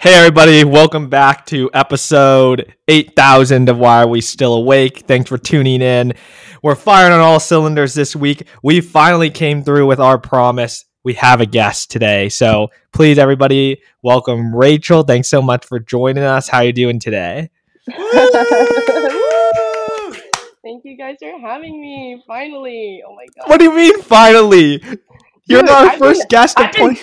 Hey, everybody, welcome back to episode 8000 of Why Are We Still Awake? Thanks for tuning in. We're firing on all cylinders this week. We finally came through with our promise. We have a guest today. So please, everybody, welcome Rachel. Thanks so much for joining us. How are you doing today? Thank you guys for having me. Finally. Oh my god. What do you mean, finally? You're Dude, our I've first been- guest of I've been- 20.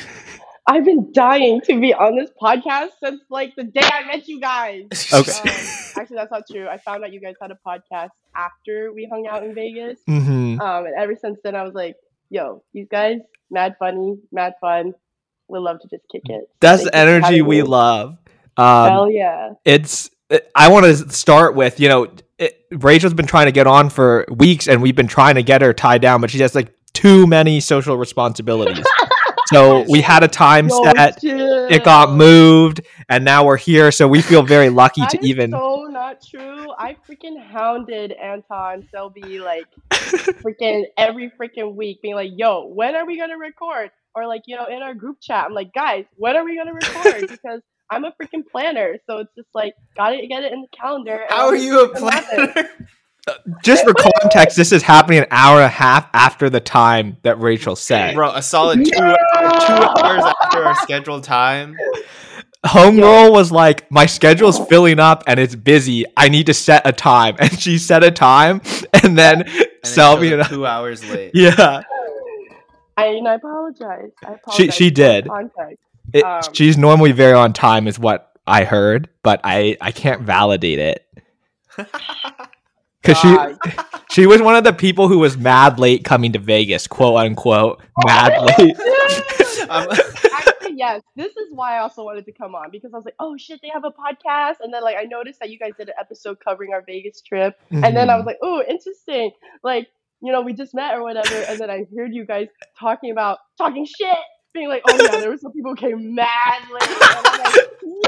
I've been dying to be on this podcast since like the day I met you guys. Okay. Um, actually, that's not true. I found out you guys had a podcast after we hung out in Vegas. hmm Um, and ever since then, I was like, yo, these guys, mad funny, mad fun. Would love to just kick it. That's Thank the energy we love. Um, Hell yeah. it's i want to start with you know it, rachel's been trying to get on for weeks and we've been trying to get her tied down but she has like too many social responsibilities so we had a time Yo, set chill. it got moved and now we're here so we feel very lucky That to is even so not true. I freaking hounded Anton Selby like freaking every freaking week, being like, "Yo, when are we gonna record?" Or like, you know, in our group chat, I'm like, "Guys, when are we gonna record?" Because I'm a freaking planner, so it's just like, gotta get it in the calendar. How are you a planner? just for context this is happening an hour and a half after the time that rachel said Bro, a solid two, two hours after our scheduled time. homegirl was like my schedule's filling up and it's busy i need to set a time and she set a time and then And it selby and two hours late. yeah I and I apologize. I apologize. She- she did. It, Um, she's normally very on time, is what I heard, but I I can't validate it because she she was one of the people who was mad late coming to Vegas, quote unquote, mad late. Um, Actually, yes. This is why I also wanted to come on because I was like, oh shit, they have a podcast, and then like I noticed that you guys did an episode covering our Vegas trip, and then I Mhm. was like, oh, interesting. Like, you know, we just met or whatever, and then I heard you guys talking about talking shit, being like, oh yeah, there were some people who came mad late. And I'm like, yo, you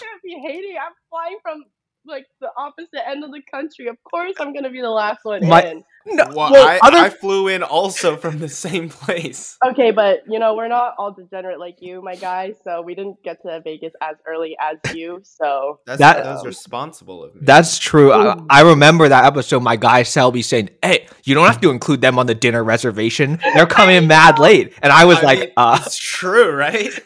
can't be hating. I'm flying from like the opposite end of the country. Of course, I'm gonna be the last one My- in. No, well, well, I, other- I flew in also from the same place. Okay, but you know, we're not all degenerate like you, my guy, so we didn't get to Vegas as early as you, so That's That- that was responsible of me. that's true. I, I remember that episode. My guy Selby saying, "Hey, you don't have to include them on the dinner reservation. They're coming in mad late," and I was I like, mean, "Uh, it's true, right?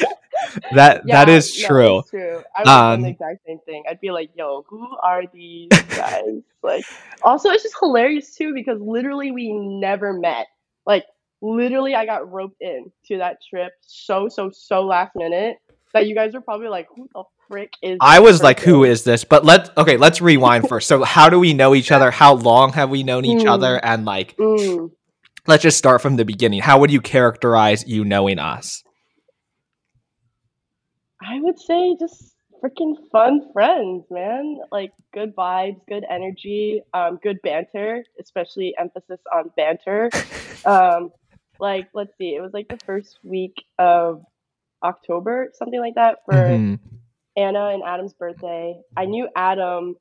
that that Yeah, is no, true." it's true. I would Um, the exact same thing. I'd be like, yo, who are these guys? like also it's just hilarious too because literally we never met. Like literally I got roped in to that trip so so so last minute that you guys are probably like, who the frick is I was like, "Who is this?" But let's okay, let's rewind first. So, how do we know each other? How long have we known each Mm. other? And like, Mm. let's just start from the beginning. How would you characterize you knowing us? I would say just freaking fun friends, man. Like good vibes, good energy, um, good banter, especially emphasis on banter. Um, like let's see, it was like the first week of October, something like that, for Mhm. Anna and Adam's birthday. I knew Adam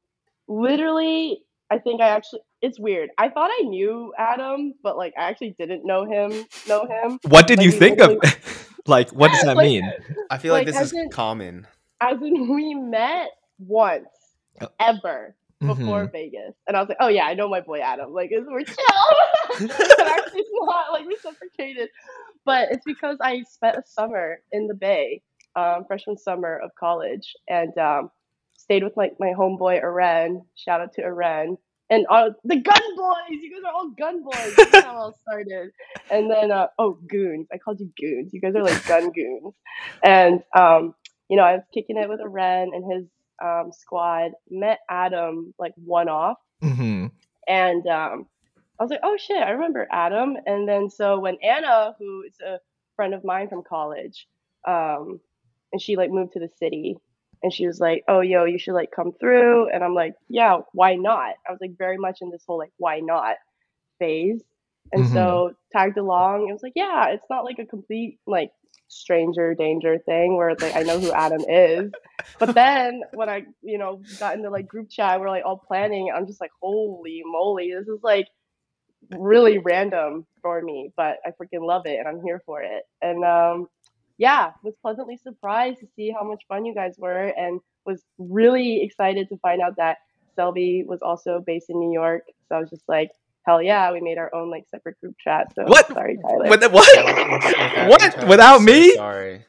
literally. I think I actually. It's weird. I thought I knew Adam, but like I actually didn't know him. Know him. What did Like, you think of? literally- like, what does that Like, mean? I feel like, Like, this is in- common. As in, we met once Oh. ever before Mhm. Vegas, and I was like, "Oh yeah, I know my boy Adam. Like, it's, we're chill." but actually, it's not like reciprocated. But it's because I spent a summer in the Bay, um, freshman summer of college, and um, stayed with my my homeboy Aren. Shout out to Aren. And uh, the gun boys, you guys are all gun boys. That's how it all started. And then, uh, oh, goons. I called you goons. You guys are like gun goons. And um, you know, I was kicking it with Aren and his um, squad. Met Adam like one off, Mhm. and um, I was like, oh shit, I remember Adam. And then so when Anna, who is a friend of mine from college, um, and she like moved to the city, and she was like, oh yo, you should like come through. And I'm like, yeah, why not? I was like very much in this whole like why not phase. And so tagged along. It was like, yeah, it's not like a complete like stranger danger thing where it's like I know who Adam is. But then when I, you know, got into like group chat, we're like all planning. I'm just like, holy moly, this is like really random for me, but I freaking love it and I'm here for it. And um, yeah, was pleasantly surprised to see how much fun you guys were, and was really excited to find out that Selby was also based in New York. So I was just like, hell yeah, we made our own like separate group chat. So What? Sorry, Tyler. What? Yeah, what? without What? Without I'm so me? Sorry.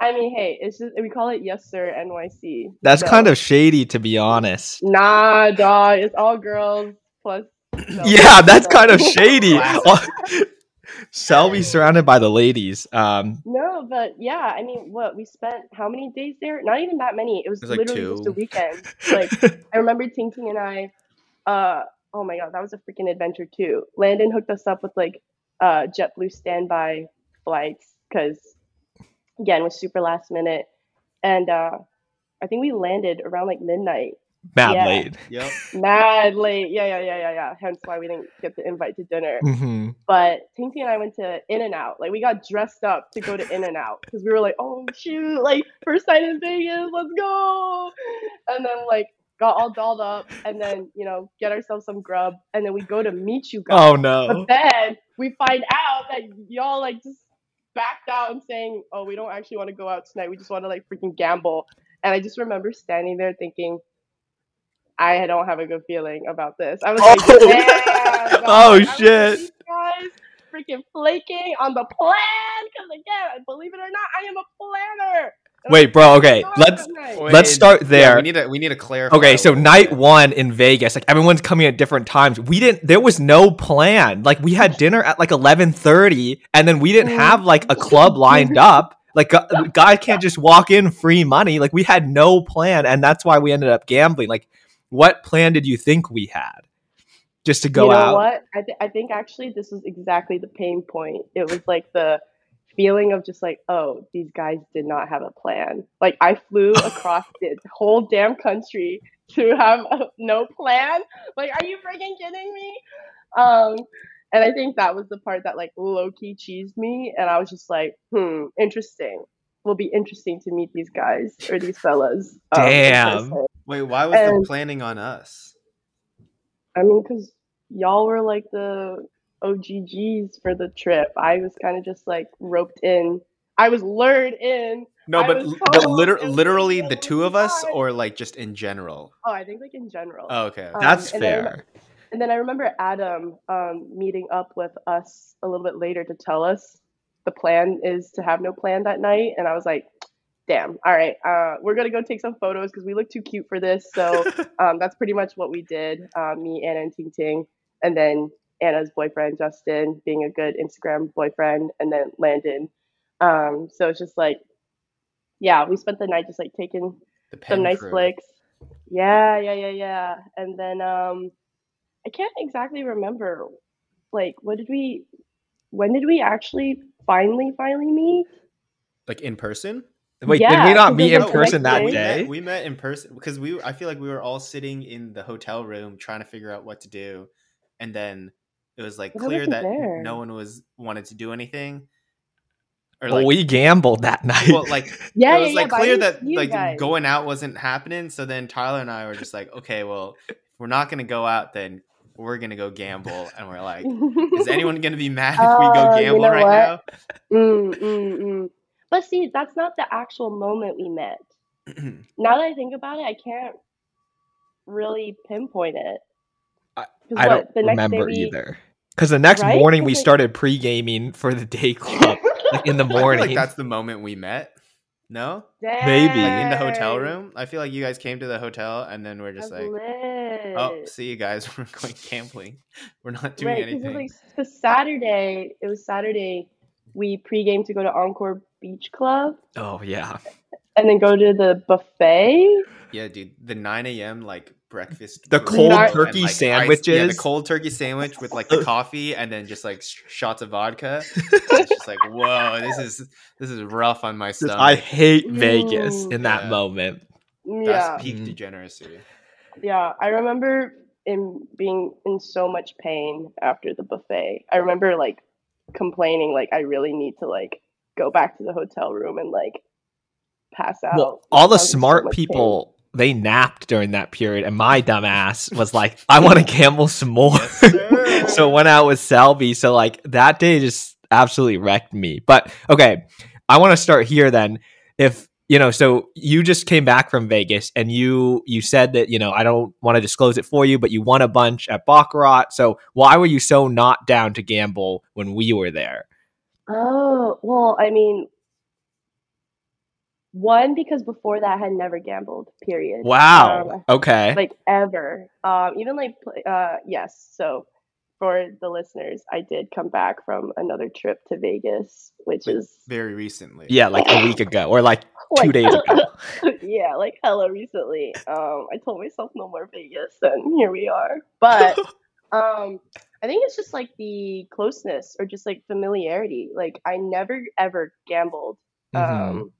I mean, hey, it's just we call it Yes Sir NYC. That's So- kind of shady, to be honest. nah, dog. It's all girls plus. Selby. Yeah, that's So- kind of shady. Classic. Selby surrounded by the ladies. Um, No, but yeah, I mean, what we spent how many days there? Not even that many. It was, It was like literally just a weekend. Like I remember Ting Ting and I. Uh, oh my god, that was a freaking adventure too. Landon hooked us up with like uh JetBlue standby flights because again it was super last minute, and uh, I think we landed around like midnight. Mad Yeah. late. Yep. Mad late. Yeah, yeah, yeah, yeah, yeah. Hence why we didn't get the invite to dinner. hmm But Tinky and I went to In and Out. Like we got dressed up to go to In and Out because we were like, oh shoot, like first night in Vegas, let's go. And then like got all dolled up and then, you know, get ourselves some grub and then we go to meet you guys. Oh no. But then we find out that y'all like just backed out and saying, Oh, we don't actually want to go out tonight. We just want to like freaking gamble. And I just remember standing there thinking, I don't have a good feeling about this. I was oh. like, Oh. damn. Oh, I was like, shit. "These guys freaking flaking on the plan. Because again, believe it or not, I am a planner. And Wait, bro. Okay, "Oh, let's. Wait, let's start yeah, there. we need to we need to clarify. Okay, so night did. one in Vegas, like everyone's coming at different times. We didn't. There was no plan. Like we had dinner at like eleven thirty, and then we didn't mm-hmm. have like a club lined up. Like a a guy can't just walk in free money. Like we had no plan, and that's why we ended up gambling. Like, what plan did you think we had? Just to go you know out. what? I, th- I think actually this was exactly the pain point. It was like the feeling of just like, oh, these guys did not have a plan. Like I flew across the whole damn country to have a, no plan. Like, are you freaking kidding me? Um, and I think that was the part that like low key cheesed me, and I was just like, hmm, interesting. Will be interesting to meet these guys or these fellas. um, Damn. Wait, why was And- the planning on us? I mean, because y'all were like the OGGs for the trip. I was kind of just like roped in. I was lured in. No, I but but liter- literally the two of us, or like just in general. Oh, I think like in general. Oh, okay. Um, That's and then- fair. And then I remember Adam um, meeting up with us a little bit later to tell us the plan is to have no plan that night. And I was like, damn, all right, uh, we're going to go take some photos because we look too cute for this. So um, that's pretty much what we did uh, me, Anna, and Ting Ting. And then Anna's boyfriend, Justin, being a good Instagram boyfriend. And then Landon. Um, so it's just like, yeah, we spent the night just like taking some nice crew. flicks. Yeah, yeah, yeah, yeah. And then um I can't exactly remember like what did we when did we actually finally finally meet? like in person. Wait, did yeah, we not because meet in was person next that day. we? Met, we met in person because we. I feel like we were all sitting in the hotel room trying to figure out what to do, and then it was like But clear that there. no one was wanted to do anything. Or Well, like, we gambled that night. well, like Yeah, it was yeah. like but I clear that like guys. going out wasn't happening. So then Tyler and I were just like, okay, well, if we're not gonna go out, then we're gonna go gamble, and we're like, is anyone gonna be mad if we go Uh, you gamble know right what? now? mm, mm, mm. But see, that's not the actual moment we met. Now that I think about it, I can't really pinpoint it. I- 'Cause I what, don't the next day remember we- either. Because the next Right? morning we 'Cause, like- started pre gaming for the day club, like in the I feel morning. like that's the moment we met. No, Maybe. like in the hotel room. I feel like you guys came to the hotel, and then we're just That's like, oh, lit. oh, see you guys. We're going gambling. We're not doing right, 'cause it was anything. like the Saturday. It was Saturday. We pregame to go to Encore Beach Club oh yeah, and then go to the buffet. Yeah, dude, the 9 a.m. like breakfast. The routine cold and, turkey like, ice- yeah, the cold turkey sandwich with like the coffee and then just like sh- shots of vodka. it's just like, whoa, this is this is rough on my stomach. I hate Vegas in that Yeah. moment. Yeah, That's peak Mhm. degeneracy. yeah. I remember in being in so much pain after the buffet. I remember like complaining, like I really need to like go back to the hotel room and like pass out. Well, all the I was in so smart pain. people they napped during that period, and my dumbass was like, "I want to gamble some more." Yes, so went out with Selby. So like that day just absolutely wrecked me. But okay, I want to start here then. If you know, so you just came back from Vegas and you you said that, you know, I don't want to disclose it for you, but you won a bunch at Baccarat. So why were you so not down to gamble when we were there? Oh, well, I mean, one because before that I had never gambled, period. Wow. Um, okay. like ever. Um, even like uh, yes. So for the listeners, I did come back from another trip to Vegas, which Like, is very recently. yeah, like a week ago or like two like, days ago. yeah, like hella recently. Um, I told myself no more Vegas, and here we are. But um, I think it's just like the closeness or just like familiarity. Like I never ever gambled. Mhm. Um,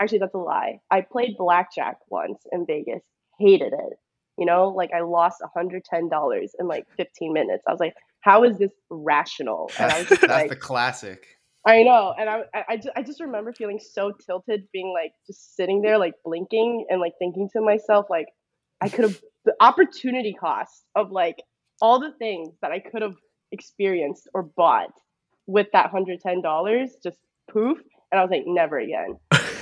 actually, that's a lie. I played blackjack once in Vegas. Hated it. You know, like I lost $110 in like 15 minutes. I was like, how is this rational? And I was That's, like, the classic. I know, and I, I, I, just, I just remember feeling so tilted, being like just sitting there, like blinking and like thinking to myself, like I could have the opportunity cost of like all the things that I could have experienced or bought with that hundred ten dollars, just poof, and I was like, never again.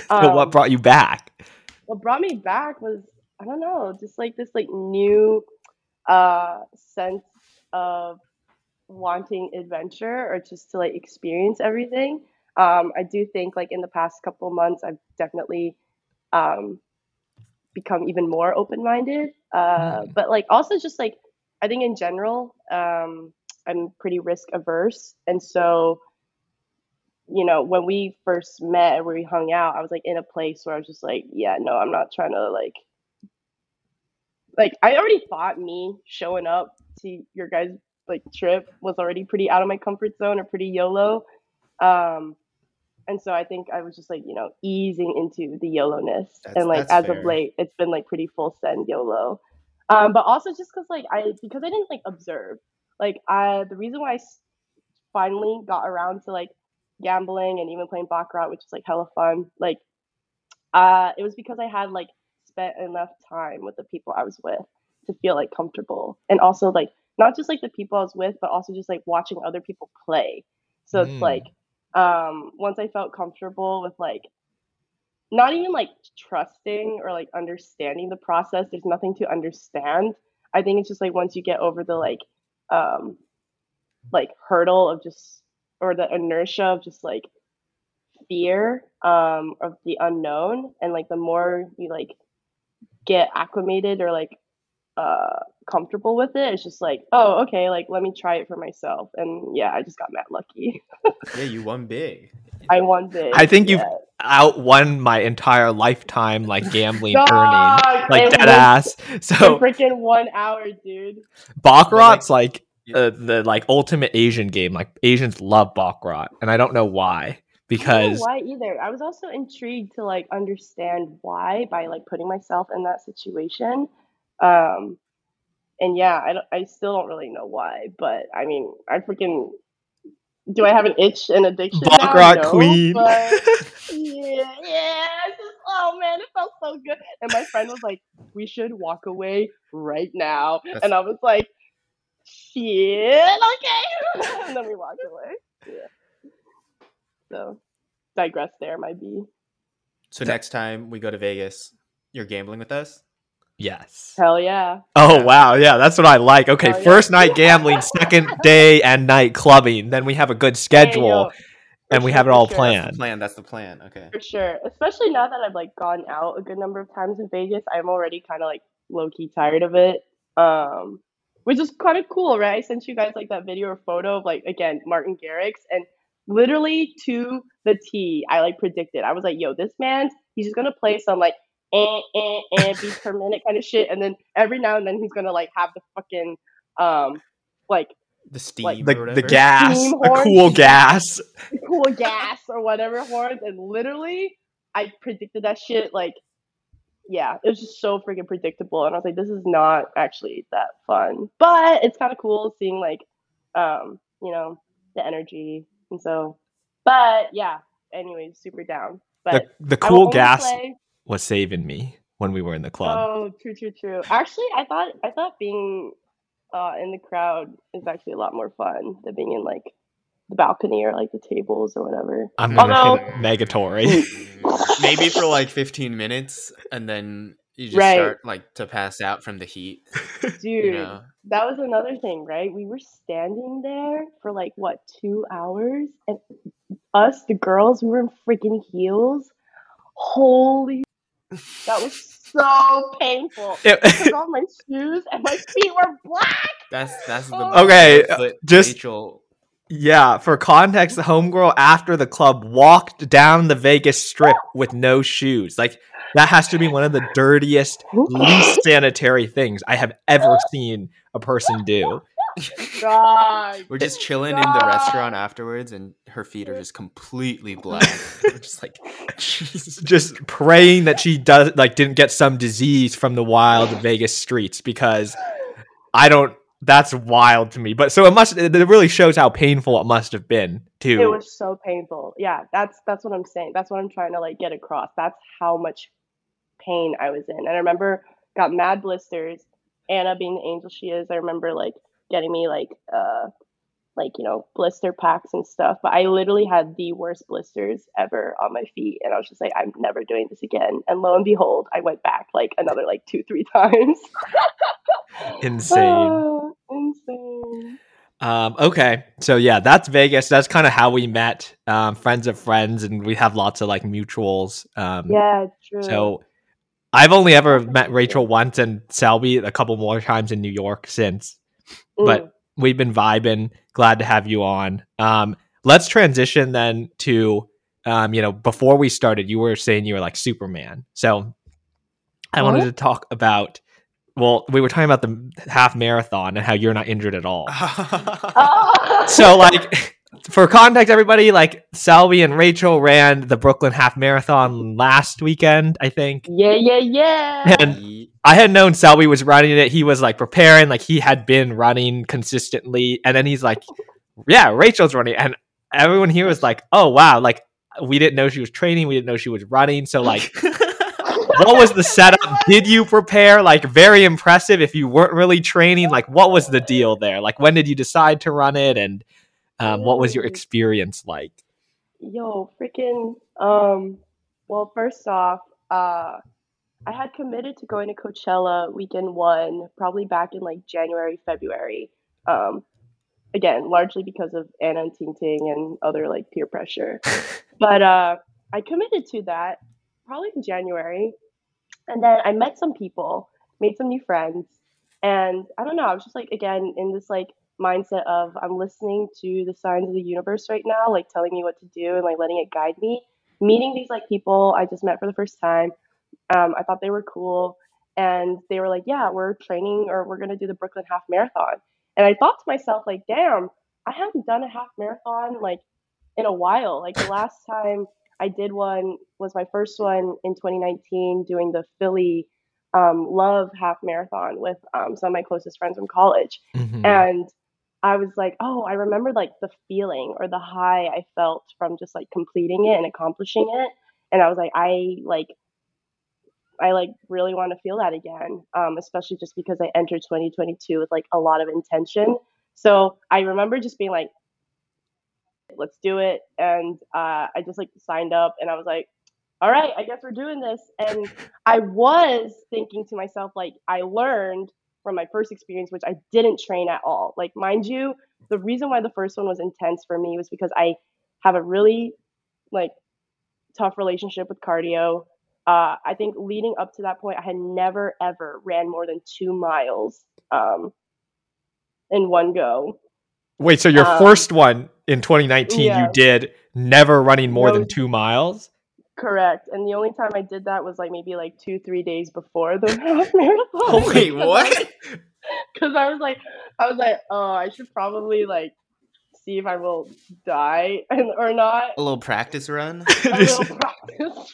so what Um, brought you back? what brought me back was I don't know, just like this like new uh sense of wanting adventure or just to like experience everything. Um, I do think like in the past couple months I've definitely um become even more open minded. Uh Mm. but like also just like I think in general, um I'm pretty risk averse and so you know, when we first met and we hung out, I was like in a place where I was just like, yeah, no, I'm not trying to like like I already thought me showing up to your guys like trip was already pretty out of my comfort zone or pretty YOLO. Um and so I think I was just like, you know, easing into the YOLO-ness. That's- and like as fair. of late, it's been like pretty full send YOLO. Um, but also just because like I because I didn't like observe. Like I the reason why I finally got around to like gambling and even playing baccarat, which is like hella fun. Like, uh, it was because I had like spent enough time with the people I was with to feel like comfortable, and also like not just like the people I was with, but also just like watching other people play. So Mm. it's like, um, once I felt comfortable with like not even like trusting or like understanding the process, there's nothing to understand. I think it's just like once you get over the like um like hurdle of just or the inertia of just like fear um of the unknown and like the more you like get acclimated or like uh comfortable with it it's just like oh okay like let me try it for myself and yeah i just got mad lucky Yeah, you won big. i won big I think you've yeah. outwon my entire lifetime like gambling Dog, earning. Like dead was ass. So freaking one hour dude Baccarat's like Yeah. Uh, the like ultimate Asian game. Like Asians love Baccarat, and I don't know why. I Because why either. I was also intrigued to like understand why by like putting myself in that situation. Um, and yeah, I don't, I still don't really know why, but I mean, I freaking do. I have an itch and addiction? Baccarat No, queen. but yeah, yeah. Just, oh man, it felt so good. And my friend was like, "We should walk away right now," That's- and I was like, "Shit, okay." and then we walked away. Yeah. So, digress there, my B. So next time we go to Vegas, you're gambling with us. yes. Hell yeah. Oh wow, yeah, that's what I like. Okay, yeah. first night gambling, second day and night clubbing. Then we have a good Hey, schedule and for we sure, have it all sure. planned. Plan. That's the plan. Okay. For sure. Especially now that I've like gone out a good number of times in Vegas, I'm already kind of like low key tired of it. Um, which is kind of cool, right? I sent you guys like that video or photo of like again Martin Garrix, and literally to the T, I like predicted. I was like, yo, this man, he's just gonna play some like eh eh eh be per minute kind of shit, and then every now and then he's gonna like have the fucking um like The steam Like- or The, whatever. the gas, Steam a cool gas. cool gas or whatever horns and literally I predicted that shit like yeah, it was just so freaking predictable and I was like this is not actually that fun. But it's kind of cool seeing like um, you know, the energy and so but yeah, anyways, super down. But The, the cool gas play- was saving me when we were in the club. Oh, true, true, true. Actually, I thought I thought being uh, in the crowd is actually a lot more fun than being in like the balcony or like the tables or whatever. I'm gonna Although- hit Megatory. Maybe for like 15 minutes, and then you just Right. start like to pass out from the heat. Dude, You know, that was another thing, right? We were standing there for like what two hours, and us, the girls, we were in freaking heels. Holy, that was so painful. It- I took off my shoes and my feet were black. that's that's the Oh. Okay, just- Rachel. Yeah, for context, the homegirl after the club walked down the Vegas strip with no shoes. Like that has to be one of the dirtiest, least sanitary things I have ever seen a person do. God. We're just chilling in the restaurant afterwards, and her feet are just completely black. Just like, Jesus. Just praying that she does like didn't get some disease from the wild Vegas streets because I don't that's wild to me. But so it must it really shows how painful it must have been too. It was so painful. Yeah, that's that's what I'm saying. That's what I'm trying to like get across. That's how much pain I was in. And I remember got mad blisters. Anna being the angel she is, I remember like getting me like uh like you know blister packs and stuff. But I literally had the worst blisters ever on my feet, and I was just like, I'm never doing this again. And lo and behold, I went back like another like two three times. Insane. Ah, insane. Um, okay, so yeah, that's Vegas. That's kind of how we met, um, friends of friends, and we have lots of like mutuals. Um, Yeah, true. So I've only ever met Rachel once and Selby a couple more times in New York since. but- Mm. We've been vibing. Glad to have you on. Um, let's transition then to, um, you know, before we started, you were saying you were like Superman. So I wanted to talk about. Well, we were talking about the half marathon and how you're not injured at all. Ah! so like for context everybody like Selby and Rachel ran the Brooklyn half marathon last weekend I think. Yeah, yeah, yeah. and I had known Selby was running it. He was like preparing like he had been running consistently. And then he's like yeah Rachel's running. And everyone here was like oh wow. Like we didn't know she was training. We didn't know she was running. So like what was the setup did you prepare like very impressive if you weren't really training like what was the deal there like when did you decide to run it and um, what was your experience like Yo, freaking um well first off, uh I had committed to going to Coachella weekend one, probably back in like January, February. Um again, largely because of Anna and Ting Ting and other like peer pressure. but uh I committed to that probably in January. And then I met some people, made some new friends, and I don't know, I was just like again in this like mindset of I'm listening to the signs of the universe right now, like telling me what to do and like letting it guide me. Meeting these like people I just met for the first time, um, I thought they were cool, and they were like, "Yeah, we're training or we're gonna do the Brooklyn Half Marathon." And I thought to myself, like, "Damn, I haven't done a half marathon like in a while. Like the last time I did one was my first one in 2019, doing the Philly um, Love Half Marathon with um, some of my closest friends from college." Mhm. and I was like, oh, I remember like the feeling or the high I felt from just like completing it and accomplishing it. And I was like, I like, I like really want to feel that again, um, especially just because I entered 2022 with like a lot of intention. So I remember just being like, let's do it. And uh, I just like signed up and I was like, all right, I guess we're doing this. And I was thinking to myself, like, I learned from my first experience, which I didn't train at all. Like, mind you, the reason why the first one was intense for me was because I have a really like tough relationship with cardio. Uh, I think leading up to that point, I had never ever ran more than two miles um, in one go. wait so your um, first one in 2019 you did never running more No. than two miles Correct. And the only time I did that was like maybe like two, three days before the half marathon. Wait, what? Because I was like, I was like, oh, I should probably like see if I will die and or not. A little practice run. A little practice.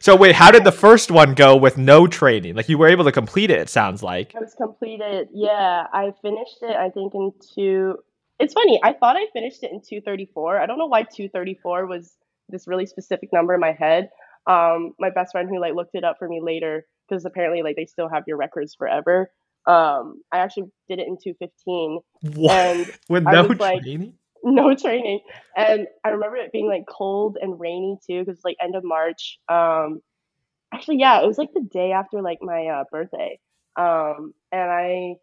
so wait how did the first one go with no training like you were able to complete it it sounds like I was completed. Yeah, I finished it. I think in two. It's funny. I thought I finished it in two thirty four. I don't know why two thirty four was this really specific number in my head. Um, my best friend who like looked it up for me later because apparently like they still have your records forever. Um, I actually did it in two fifteen. what And with no was like- training no training. And I remember it being like cold and rainy too, because like end of March. Um, actually, yeah, it was like the day after like my uh, birthday. Um, and I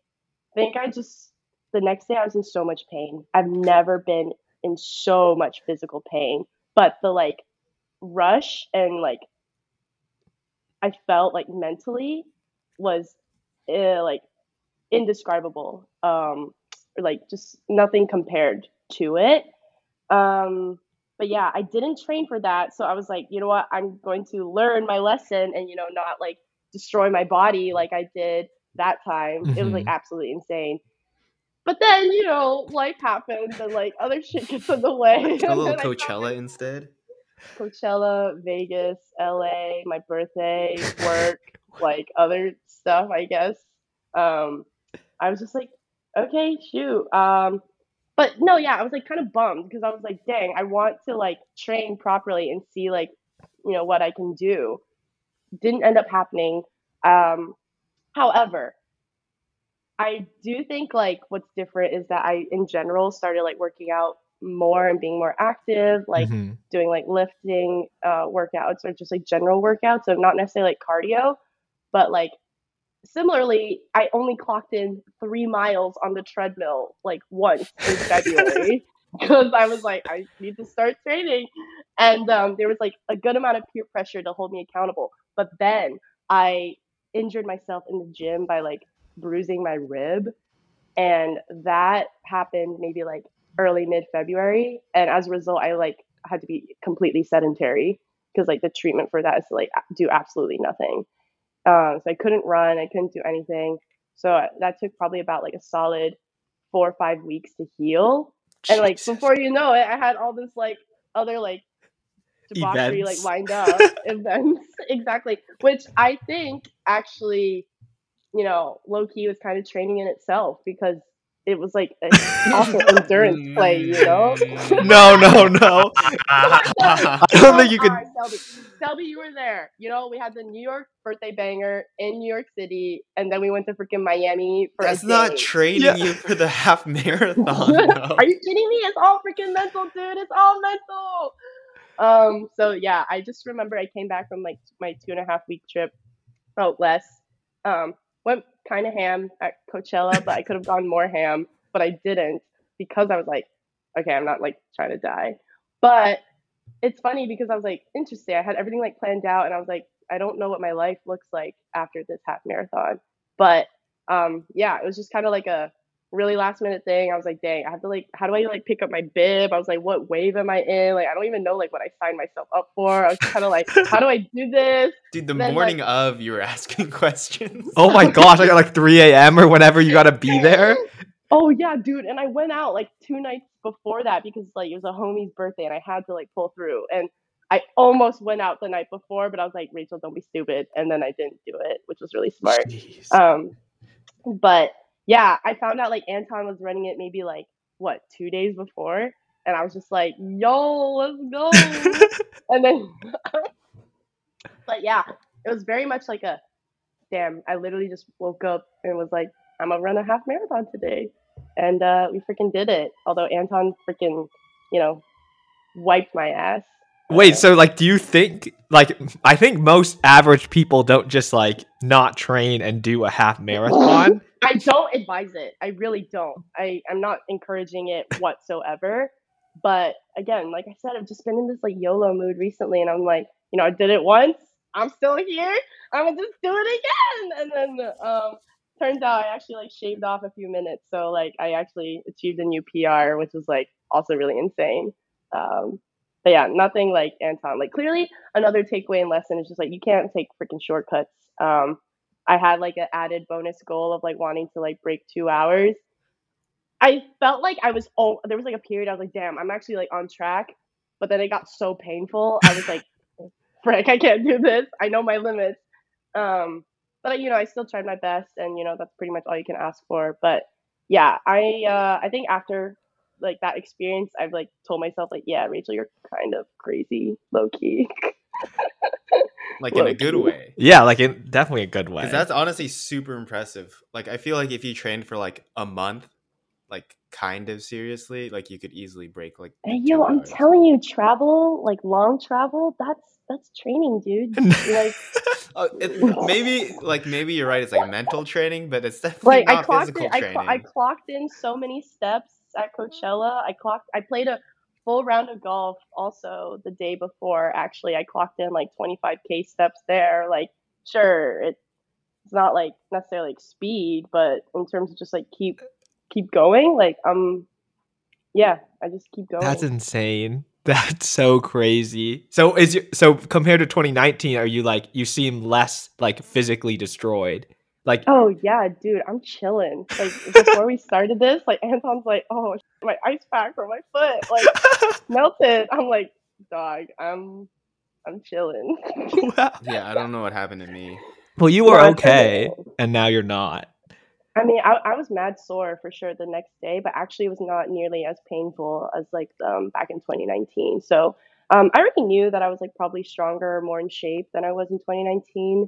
think I just the next day I was in so much pain. I've never been in so much physical pain, but the like rush and like I felt like mentally was uh, like indescribable. Um, like just nothing compared to it. Um, but yeah, I didn't train for that, so I was like, you know what, I'm going to learn my lesson and you know not like destroy my body like I did that time. Mm-hmm. It was like mm-hmm. absolutely insane. But then you know life happens and like other shit gets in the way. A little Coachella instead. Coachella, Vegas, LA, my birthday, work, like other stuff, I guess. Um, I was just like, okay, shoot. Um, but no, yeah, I was like kind of bummed because I was like, dang, I want to like train properly and see like, you know, what I can do. Didn't end up happening. Um, however, I do think like what's different is that I in general started like working out more and being more active, like mm-hmm. doing like lifting uh, workouts or just like general workouts. So not necessarily like cardio, but like similarly, I only clocked in three miles on the treadmill like once in February because I was like, I need to start training. And um, there was like a good amount of peer pressure to hold me accountable. But then I injured myself in the gym by like bruising my rib. And that happened maybe like early mid February. And as a result, I like had to be completely sedentary because like the treatment for that is to like do absolutely nothing. Um, so I couldn't run, I couldn't do anything. So that took probably about like a solid four or five weeks to heal. Jesus. And like before you know it, I had all this like other like debauchery events. like lined up events exactly, which I think actually, you know, low key was kind of training in itself because it was like an awful endurance play, you know? no, no, no. I don't think you could. Right, Selby. Selby, you were there. You know, we had the New York birthday banger in New York City, and then we went to freaking Miami for. That's not training yeah. you for the half marathon. Are you kidding me? It's all freaking mental, dude. It's all mental. Um. So yeah, I just remember I came back from like my two and a half week trip, oh less. Um, went kind of ham at Coachella, but I could have gone more ham, but I didn't because I was like, okay, I'm not like trying to die. But it's funny because I was like, interesting. I had everything like planned out, and I was like, I don't know what my life looks like after this half marathon. But um, yeah, it was just kind of like a really last minute thing. I was like, dang, I have to like, how do I like pick up my bib? I was like, what wave am I in? Like, I don't even know like what I signed myself up for. I was kind of like, how do I do this? Dude, the then, morning like, of you were asking questions. oh my gosh, I got like 3 a.m. or whenever you got to be there. oh yeah, dude. And I went out like two nights before that because like it was a homie's birthday and I had to like pull through. And I almost went out the night before, but I was like, Rachel, don't be stupid. And then I didn't do it, which was really smart. Jeez. Um, but yeah, I found out like Anton was running it maybe like what two days before, and I was just like, "Yo, let's go!" and then, but yeah, it was very much like a damn. I literally just woke up and was like, "I'm gonna run a half marathon today," and uh, we freaking did it. Although Anton freaking, you know, wiped my ass. Wait, so like, do you think like I think most average people don't just like not train and do a half marathon? I don't advise it. I really don't. I I'm not encouraging it whatsoever. But again, like I said, I've just been in this like YOLO mood recently, and I'm like, you know, I did it once. I'm still here. I'm gonna just do it again. And then um, turns out I actually like shaved off a few minutes, so like I actually achieved a new PR, which was like also really insane. Um, but yeah, nothing like Anton. Like clearly, another takeaway and lesson is just like you can't take freaking shortcuts. Um, I had like an added bonus goal of like wanting to like break two hours. I felt like I was oh there was like a period I was like damn I'm actually like on track, but then it got so painful I was like Frank, I can't do this I know my limits. Um, but you know I still tried my best and you know that's pretty much all you can ask for. But yeah, I uh, I think after like that experience I've like told myself like yeah Rachel you're kind of crazy low key. like in a good way. Yeah, like in definitely a good way. That's honestly super impressive. Like I feel like if you trained for like a month, like kind of seriously, like you could easily break like. Hey, two yo, I'm hours. telling you, travel like long travel. That's that's training, dude. like Oh, it, maybe like maybe you're right. It's like mental training, but it's definitely like I not clocked physical it. I, training. I clocked in so many steps at Coachella. I clocked. I played a full round of golf also the day before. Actually, I clocked in like 25k steps there. Like, sure, it, it's not like necessarily like speed, but in terms of just like keep keep going. Like, um, yeah, I just keep going. That's insane. That's so crazy. So is you, so compared to 2019, are you like you seem less like physically destroyed? Like Oh yeah, dude, I'm chilling. Like before we started this, like Anton's like, "Oh, my ice pack for my foot like melted." I'm like, "Dog, I'm I'm chilling." yeah, I don't know what happened to me. well, you were Well, okay, and now you're not. I mean, I, I was mad sore for sure the next day, but actually it was not nearly as painful as like um, back in 2019. So um, I already knew that I was like probably stronger, more in shape than I was in 2019.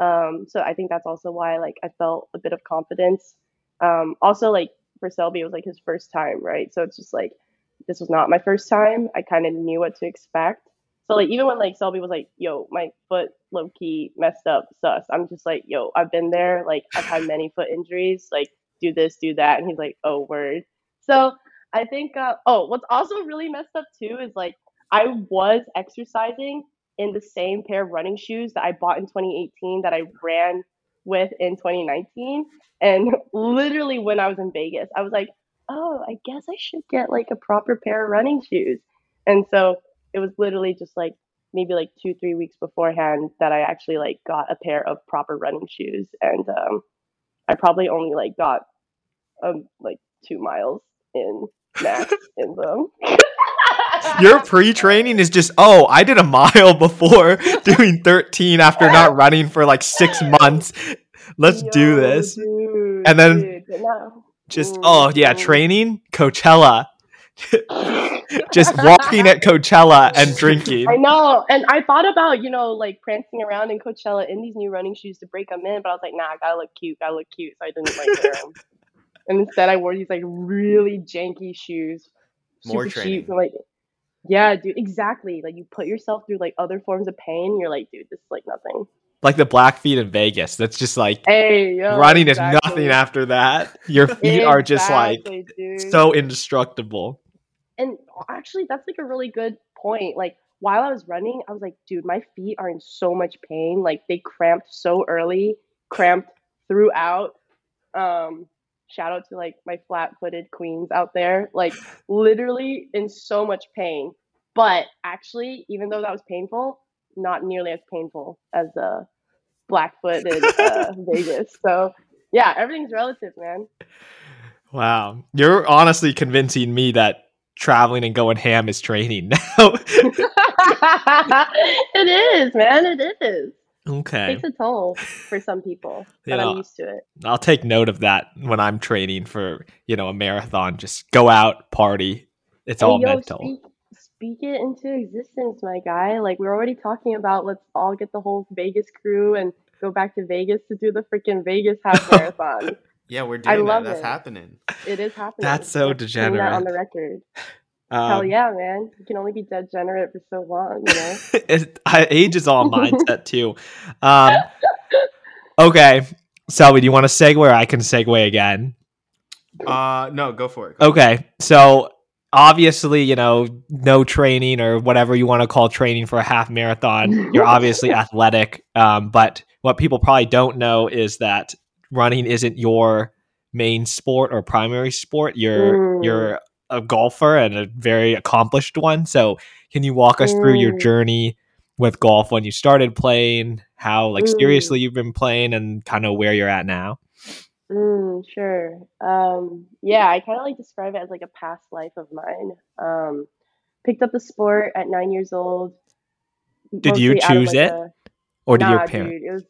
Um, so I think that's also why like I felt a bit of confidence. Um, also, like for Selby, it was like his first time, right? So it's just like this was not my first time. I kind of knew what to expect. So like even when like Selby was like, "Yo, my foot low key messed up, sus," I'm just like, "Yo, I've been there. Like I've had many foot injuries. Like do this, do that," and he's like, "Oh, word." So I think. Uh, oh, what's also really messed up too is like I was exercising in the same pair of running shoes that I bought in 2018 that I ran with in 2019, and literally when I was in Vegas, I was like, "Oh, I guess I should get like a proper pair of running shoes," and so it was literally just like maybe like two three weeks beforehand that i actually like got a pair of proper running shoes. And um i probably only like got um like two miles in max in them Your pre-training is just oh, I did a mile before doing 13 after not running for like six months. Let's do this. dude, And then dude, no. Just Mm, oh yeah, mm. training Coachella. just walking at Coachella and drinking. I know, and I thought about you know like prancing around in Coachella in these new running shoes to break them in, but I was like, nah, I gotta look cute, gotta look cute, so I didn't like wear them. and instead, I wore these like really janky shoes, More super training. cheap, and, like yeah, dude, exactly. Like you put yourself through like other forms of pain, you're like, dude, this is like nothing. Like the Blackfeet in Vegas. That's just like Hey, yo, running is nothing after that. Your feet are just like dude. so indestructible. and actually that's like a really good point like while i was running i was like dude my feet are in so much pain like they cramped so early cramped throughout um shout out to like my flat-footed queens out there like literally in so much pain but actually even though that was painful not nearly as painful as uh blackfoot in uh, vegas so yeah everything's relative man Wow. You're honestly convincing me that traveling and going ham is training now. it is, man. It is. Okay. takes a toll for some people, but Yeah. I'm used to it. I'll take note of that when I'm training for, you know, a marathon. Just go out, party. It's all yo, mental. Speak, speak it into existence, my guy. Like we're already talking about. Let's all get the whole Vegas crew and go back to Vegas to do the freaking Vegas half marathon. Yeah, we're I doing that. love That's it. happening. it is happening. That's so Let's bring that on the record. Hell Um, yeah, man! You can only be degenerate for so long, you know. it, age is all mindset too. Um, okay, Selby, do you want to segue or I can segue again? Uh, no, go for it. Go Okay, so obviously, you know, no training or whatever you want to call training for a half marathon. You're obviously athletic, um, but what people probably don't know is that running isn't your main sport or primary sport. You're Mm. you're a golfer and a very accomplished one. So, can you walk us through your Mm. journey with golf when you started playing? How like Mm. seriously you've been playing and kind of where you're at now? Mm, sure. Um, yeah, I kind of like describe it as like a past life of mine. Um, picked up the sport at nine years old. Did you mostly out of, choose like, it? a- Or did nah, your parents? dude, it was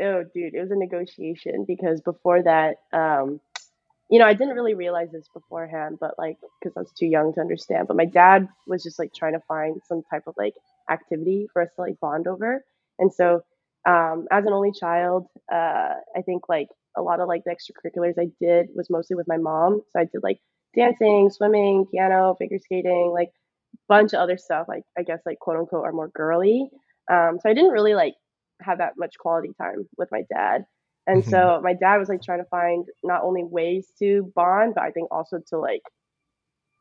oh, dude, it was a negotiation because before that, um, you know, I didn't really realize this beforehand, but like because I was too young to understand. But my dad was just like trying to find some type of like activity for us to like bond over, and so um, as an only child, uh, I think like a lot of like the extracurriculars I did was mostly with my mom. So I did like dancing, swimming, piano, figure skating, like a bunch of other stuff. Like I guess like quote unquote are more girly. Um, so I didn't really like have that much quality time with my dad. And Mhm. so my dad was like trying to find not only ways to bond, but I think also to like,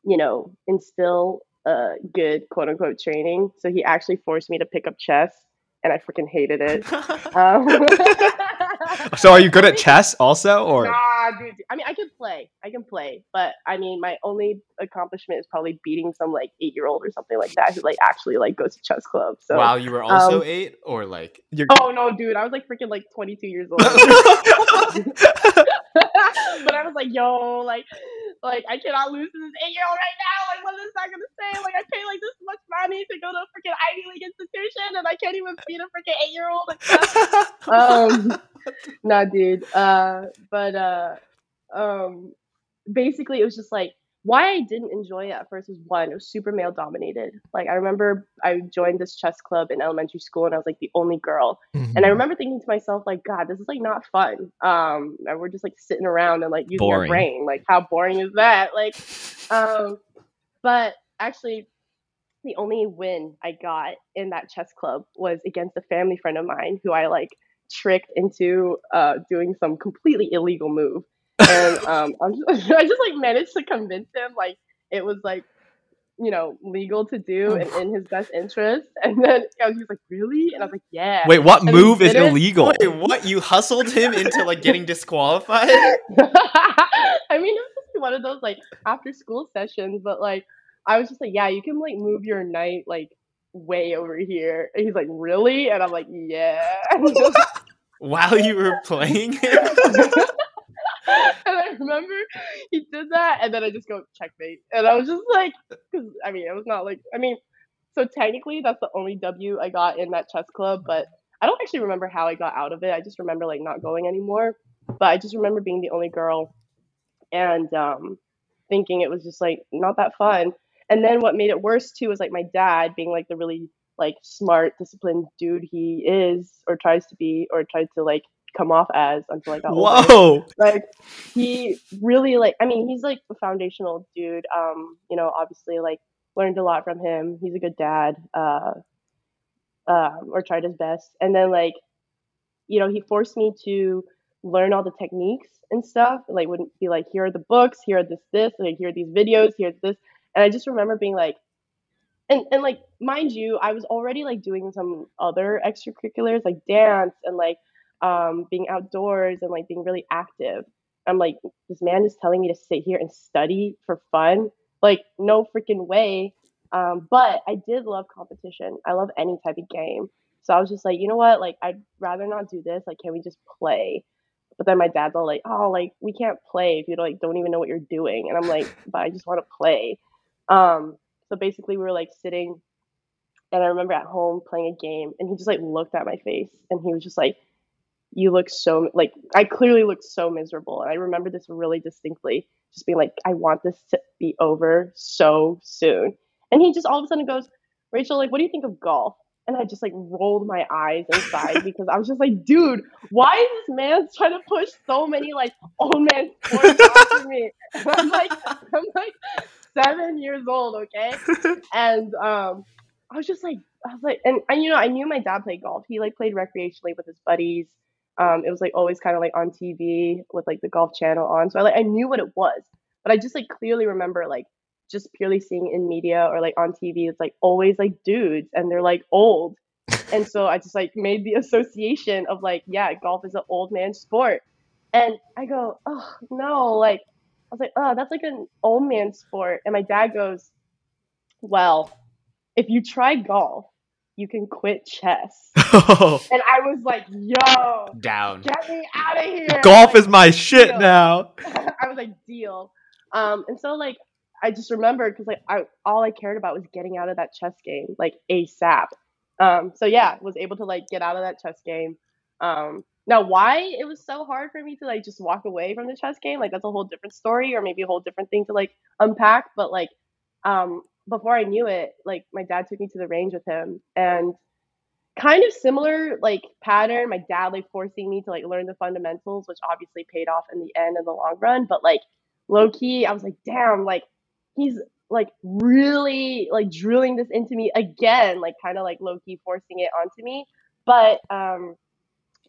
you know, instill a good quote unquote training. So he actually forced me to pick up chess and I freaking hated it. Um, So are you good at chess also, or Nah, dude. I mean, I can play. I can play, but I mean, my only accomplishment is probably beating some like eight year old or something like that who like actually like goes to chess club. So, While you were also um, eight, or like you're? oh no, dude, I was like freaking like 22 years old. but I was like, yo, like, like I cannot lose to this eight year old right now. Like, what is that gonna say? Like, I pay like this much money to go to a freaking Ivy League institution, and I can't even beat a freaking eight year old. um, nah, dude. Uh, but uh, um, basically, it was just like why I didn't enjoy it at first was one, it was super male dominated. Like I remember I joined this chess club in elementary school, and I was like the only girl. And I remember thinking to myself, like, God, this is like not fun. Um, and we're just like sitting around and like using Boring. our brain. Like, how boring is that? Like, um, but actually, the only win I got in that chess club was against a family friend of mine who I like tricked into uh, doing some completely illegal move. And um, I'm just, I just like managed to convince him like it was like you know legal to do and in his best interest. And then I was, he was like, "Really?" And I was like, "Yeah." Wait, what And move is illegal? wait, what? You hustled him into like getting disqualified? I mean, it was just one of those like after school sessions, but like I was just like, yeah, you can like move your knight like way over here. And he's like, really? And I'm like, yeah. While you were playing him? I remember he did that, and then I just go checkmate, and I was just like, because I mean, it was not like I mean, so technically that's the only W I got in that chess club, but I don't actually remember how I got out of it. I just remember like not going anymore, but I just remember being the only girl, and um, thinking it was just like not that fun. And then what made it worse too was like my dad being like the really like smart, disciplined dude he is or tries to be or tried to like come off as until I got older. Whoa! like he really like i mean he's like a foundational dude. Um you know obviously like learned a lot from him. He's a good dad uh um or tried his best. And then like you know he forced me to learn all the techniques and stuff. Like wouldn't be like here are the books here are this this like here are these videos here's this. And i just remember being like and and like mind you i was already like doing some other extracurriculars like dance and like um, being outdoors and like being really active. I'm like, this man is telling me to sit here and study for fun. Like, no freaking way. Um, but I did love competition. I love any type of game. So I was just like, you know what? Like, I'd rather not do this. Like, can we just play? But then my dad's all like, oh, like we can't play if you like don't even know what you're doing. And I'm like, but I just want to play. Um, so basically, we were like sitting, and I remember at home playing a game, and he just like looked at my face, and he was just like, you look so like I clearly looked so miserable. And I remember this really distinctly, just being like, I want this to be over so soon. And he just all of a sudden goes, Rachel, like, what do you think of golf? And I just like rolled my eyes inside because I was just like, dude, why is this man trying to push so many like old man sports onto me? And I'm like, I'm like seven years old, okay? And um, I was just like, I was like, and, and you know, I knew my dad played golf. He like played recreationally with his buddies. Um, it was like always kind of like on TV with like the golf channel on. So I like I knew what it was, but I just like clearly remember like just purely seeing in media or like on TV. It's like always like dudes and they're like old, and so I just like made the association of like yeah, golf is an old man sport, and I go oh no, like I was like oh that's like an old man sport, and my dad goes, well, if you try golf, you can quit chess. And I was like, yo, Down. get me out of here. Golf Like, is my shit deal. now. I was like, deal. Um, and so like I just remembered because like I all I cared about was getting out of that chess game like ASAP. Um, so yeah, was able to like get out of that chess game. Um, now why it was so hard for me to like just walk away from the chess game, like that's a whole different story or maybe a whole different thing to like unpack. But like um, before I knew it, like my dad took me to the range with him and kind of similar like pattern. My dad like forcing me to like learn the fundamentals, which obviously paid off in the end in the long run. But like low key, I was like, damn, like he's like really like drilling this into me again, like kind of like low key forcing it onto me. But um,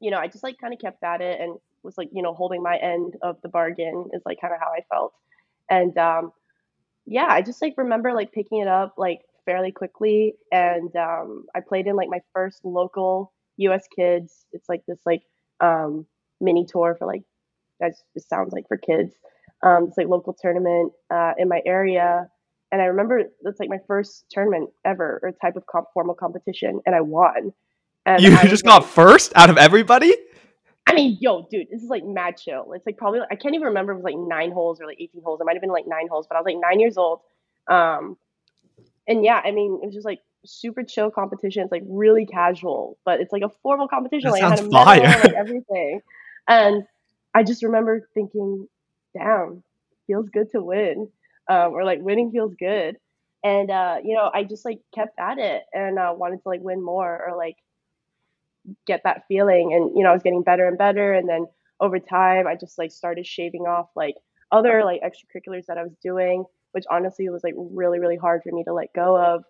you know, I just like kind of kept at it and was like, you know, holding my end of the bargain is like kind of how I felt. And um, yeah, I just like remember like picking it up like fairly quickly. And um, I played in like my first local US Kids. It's like this like um, mini tour for like that just sounds like for kids. Um, it's like local tournament uh, in my area. And I remember that's like my first tournament ever or type of comp- formal competition, and I won. And you I just was, like, got first out of everybody? I mean, yo, dude, this is like mad chill. It's like probably I can't even remember if it was like nine holes or like eighteen holes. It might have been like nine holes, but I was like nine years old. Um, and yeah, I mean, it was just like super chill competition. It's like really casual, but it's like a formal competition. That like I had a sounds medal, fire. like everything. And I just remember thinking, damn, feels good to win, um, or like winning feels good. And uh, you know, I just like kept at it and uh, wanted to like win more or like get that feeling and you know i was getting better and better. And then over time i just like started shaving off like other like extracurriculars that i was doing which honestly was like really really hard for me to let go of.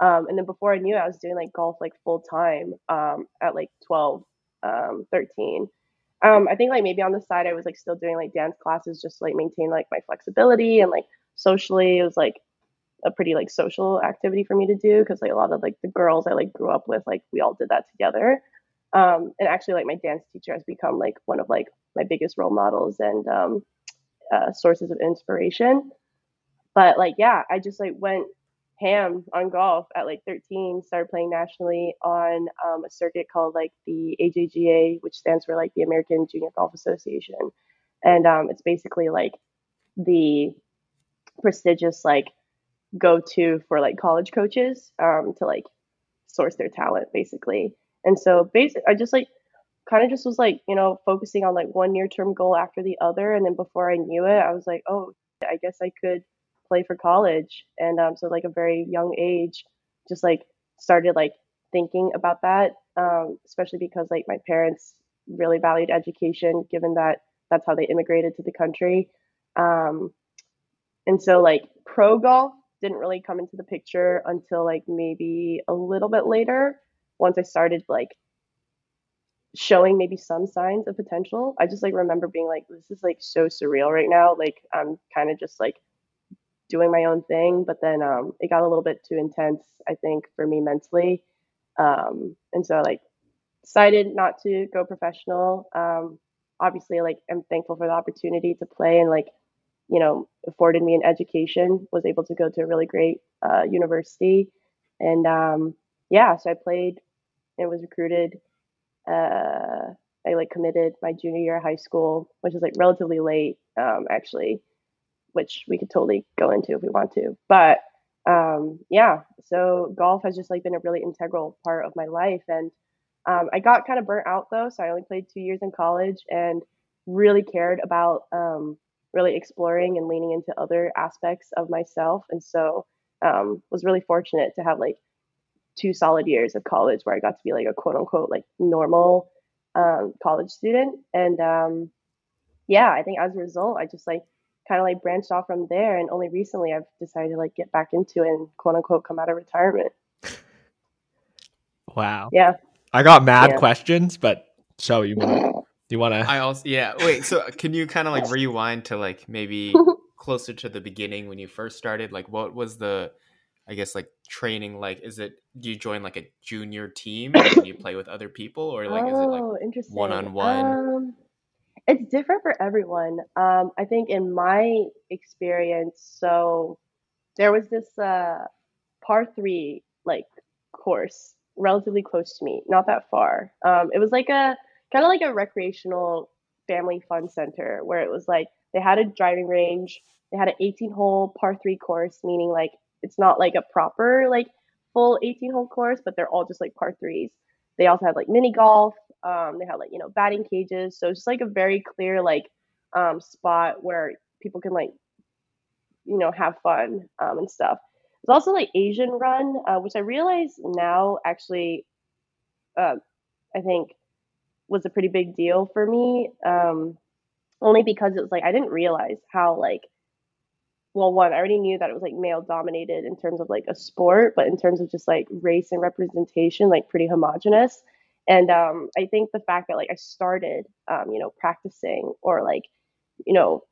Um, and then before i knew it i was doing like golf like full time um, at like 12 um, 13 um, i think like maybe on the side i was like still doing like dance classes just to, like maintain like my flexibility and like socially it was like a pretty like social activity for me to do because like a lot of like the girls i like grew up with like we all did that together um, and actually like my dance teacher has become like one of like my biggest role models and um, uh, sources of inspiration. But like yeah i just like went ham on golf at like 13 started playing nationally on um, a circuit called like the ajga which stands for like the american junior golf association. And um, it's basically like the prestigious like go to for like college coaches um, to like source their talent basically and so basically, I just like kind of just was like, you know, focusing on like one near term goal after the other. And then before I knew it, I was like, oh, I guess I could play for college. And um, so, like, a very young age, just like started like thinking about that, um, especially because like my parents really valued education, given that that's how they immigrated to the country. Um, and so, like, pro golf didn't really come into the picture until like maybe a little bit later once I started like showing maybe some signs of potential, I just like remember being like, this is like so surreal right now. Like I'm kind of just like doing my own thing, but then um, it got a little bit too intense, I think, for me mentally. Um, and so like decided not to go professional. Um, obviously, like I'm thankful for the opportunity to play and like, you know, afforded me an education. Was able to go to a really great uh, university, and um, yeah, so I played and was recruited. Uh, I like committed my junior year of high school, which is like relatively late, um, actually, which we could totally go into if we want to. But um, yeah, so golf has just like been a really integral part of my life, and um, I got kind of burnt out though, so I only played two years in college and really cared about um, really exploring and leaning into other aspects of myself, and so um, was really fortunate to have like two solid years of college where I got to be like a quote unquote like normal um, college student. And um, yeah, I think as a result, I just like kind of like branched off from there. And only recently I've decided to like get back into it and quote unquote come out of retirement. Wow. Yeah. I got mad Yeah. questions, but so you wanna, do you want to? I also yeah. Wait, so can you kind of like rewind to like maybe closer to the beginning when you first started? Like, what was the, I guess like training like? Is it do you join like a junior team and you play with other people, or like is it like oh, one-on-one? Um, it's different for everyone. Um, I think in my experience, so there was this uh, par three like course relatively close to me, not that far. Um, it was like a kind of like a recreational family fun center where it was like they had a driving range, they had an 18 hole par three course, meaning like it's not like a proper like full 18 hole course, but they're all just like par threes. They also had like mini golf. Um, they had like you know batting cages, so it's just like a very clear like um, spot where people can like you know have fun um, and stuff. It's also like Asian run, uh, which I realize now actually uh, I think was a pretty big deal for me. Um, only because it was like I didn't realize how like well one I already knew that it was like male dominated in terms of like a sport, but in terms of just like race and representation, like pretty homogenous. And um, I think the fact that like I started, um, you know, practicing or like, you know,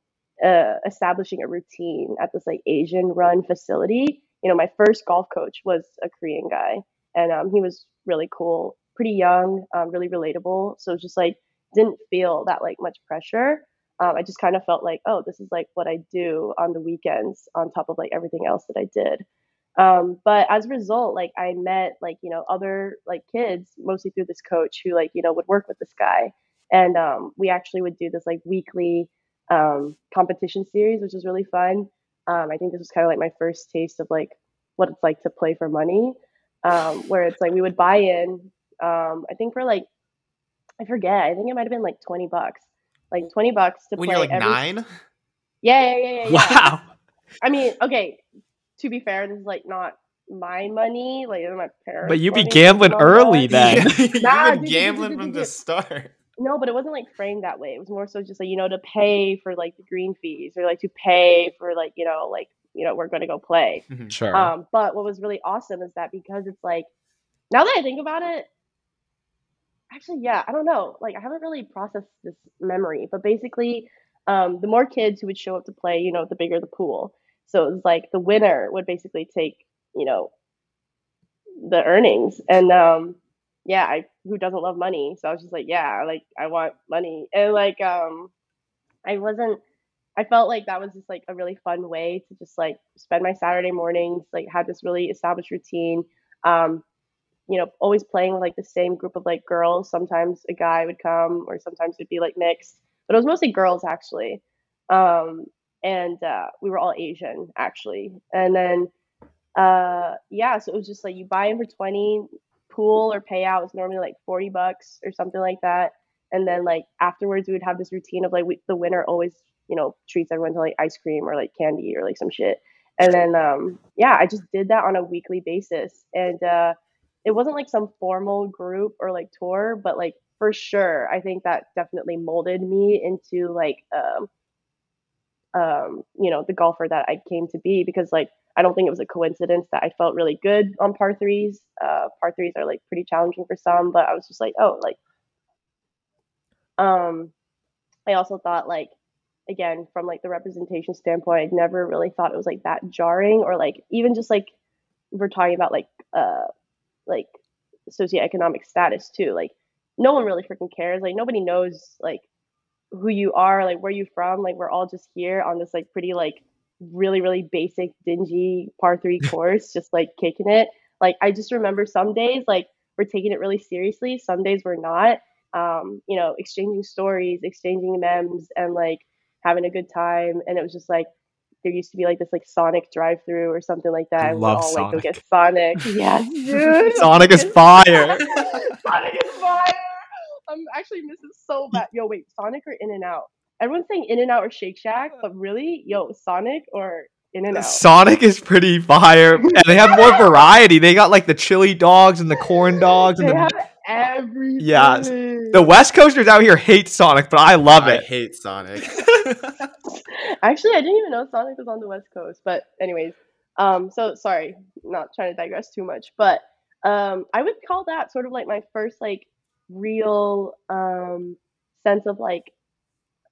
uh, establishing a routine at this like Asian run facility. You know, my first golf coach was a Korean guy, and um, he was really cool, pretty young, um, really relatable. So just like didn't feel that like much pressure. Um, I just kind of felt like, oh, this is like what I do on the weekends on top of like everything else that I did. Um, but as a result, like I met like you know other like kids mostly through this coach who like you know would work with this guy, and um, we actually would do this like weekly um, competition series, which was really fun. Um, I think this was kind of like my first taste of like what it's like to play for money, um, where it's like we would buy in. I think for like I forget. I think it might have been like twenty bucks, like twenty bucks to when play. you're like every... nine. Yeah, yeah, yeah, yeah. yeah. Wow. I mean, okay. To be fair, this is like not my money, like my parents. But you'd be gambling early then. You've been dude, dude, gambling from the start. No, but it wasn't like framed that way. It was more so just like you know to pay for like the green fees or like to pay for like you know like you know we're going to go play. Mhm. Sure. Um, but what was really awesome is that because it's like now that I think about it, actually, yeah, I don't know. Like I haven't really processed this memory, but basically, um, the more kids who would show up to play, you know, the bigger the pool. So it was like the winner would basically take, you know, the earnings, and um, yeah, I who doesn't love money? So I was just like, yeah, like I want money, and like um, I wasn't. I felt like that was just like a really fun way to just like spend my Saturday mornings, like have this really established routine. Um, you know, always playing with like the same group of like girls. Sometimes a guy would come, or sometimes it'd be like mixed, but it was mostly girls actually. Um, and uh, we were all Asian actually. And then, uh, yeah, so it was just like you buy in for 20, pool or payout was normally like 40 bucks or something like that. And then like afterwards, we would have this routine of like we, the winner always, you know, treats everyone to like ice cream or like candy or like some shit. And then, um, yeah, I just did that on a weekly basis. And uh, it wasn't like some formal group or like tour, but like for sure, I think that definitely molded me into like, um, um, you know, the golfer that I came to be because like I don't think it was a coincidence that I felt really good on par threes. Uh, par threes are like pretty challenging for some, but I was just like, oh, like, um, I also thought like, again, from like the representation standpoint, I never really thought it was like that jarring or like even just like we're talking about like uh like socioeconomic status too. Like no one really freaking cares. Like nobody knows like who you are, like where you from. Like we're all just here on this like pretty like really really basic dingy par three course, just like kicking it. Like I just remember some days like we're taking it really seriously. Some days we're not. Um, you know, exchanging stories, exchanging memes, and like having a good time. And it was just like there used to be like this like Sonic drive through or something like that. I and love we'd all like go get Sonic. Yes, dude. Sonic is fire. Sonic is fire. I'm actually missing so bad. Yo, wait, Sonic or In and Out? Everyone's saying In and Out or Shake Shack, but really, yo, Sonic or In and Out? Sonic is pretty fire, and they have more variety. They got like the chili dogs and the corn dogs, and They the have everything. Yeah, the West Coasters out here hate Sonic, but I love I it. hate Sonic. Actually, I didn't even know Sonic was on the West Coast. But anyways, um, so sorry, not trying to digress too much, but um, I would call that sort of like my first like real um sense of like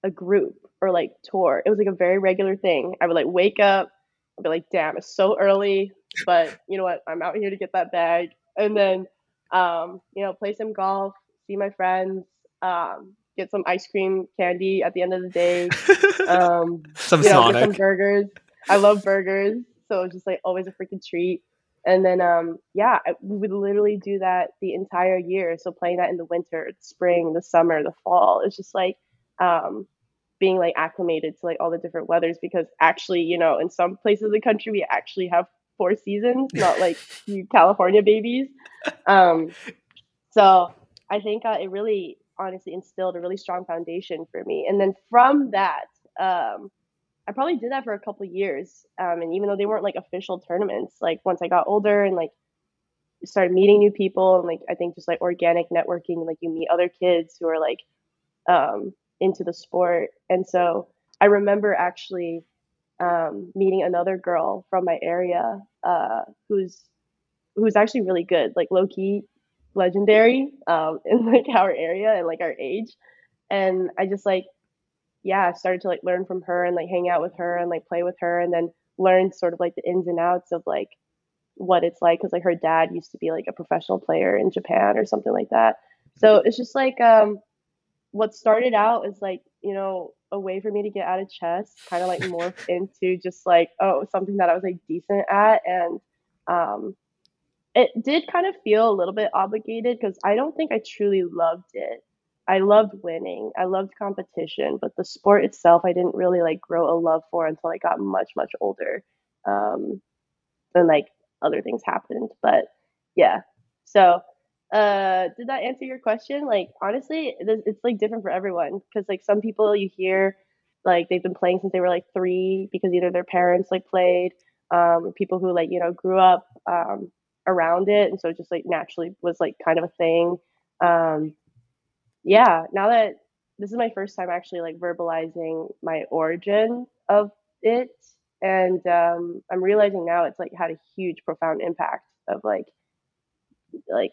a group or like tour. It was like a very regular thing. I would like wake up, I'd be like, damn, it's so early, but you know what? I'm out here to get that bag, and then um, you know, play some golf, see my friends, um, get some ice cream, candy at the end of the day. Um, Some you know, some burgers. I love burgers, so it was just like always a freaking treat. And then, um, yeah, I- we would literally do that the entire year. So playing that in the winter, spring, the summer, the fall. It's just like um, being like acclimated to like all the different weathers. Because actually, you know, in some places of the country, we actually have four seasons, not like you California babies. Um, so I think uh, it really honestly instilled a really strong foundation for me. And then from that, um, I probably did that for a couple years. Um, and even though they weren't like official tournaments, like once I got older and like started meeting new people and like I think just like organic networking, like you meet other kids who are like um, into the sport. And so I remember actually um, meeting another girl from my area uh, who's who's actually really good, like low key legendary um, in like our area and like our age. And I just like yeah, started to like learn from her and like hang out with her and like play with her and then learn sort of like the ins and outs of like what it's like because like her dad used to be like a professional player in Japan or something like that. So it's just like um what started out is like, you know, a way for me to get out of chess, kind of like morph into just like, oh, something that I was like decent at. And um, it did kind of feel a little bit obligated because I don't think I truly loved it. I loved winning, I loved competition, but the sport itself, I didn't really like grow a love for until I got much, much older. Um, and like other things happened. But yeah, so uh did that answer your question? Like honestly it's, like different for everyone because like some people you hear like they've been playing since they were like three because either their parents like played um people who like you know grew up um around it and so it just like naturally was like kind of a thing. Um yeah now that this is my first time actually like verbalizing my origin of it and um i'm realizing now it's like had a huge profound impact of like like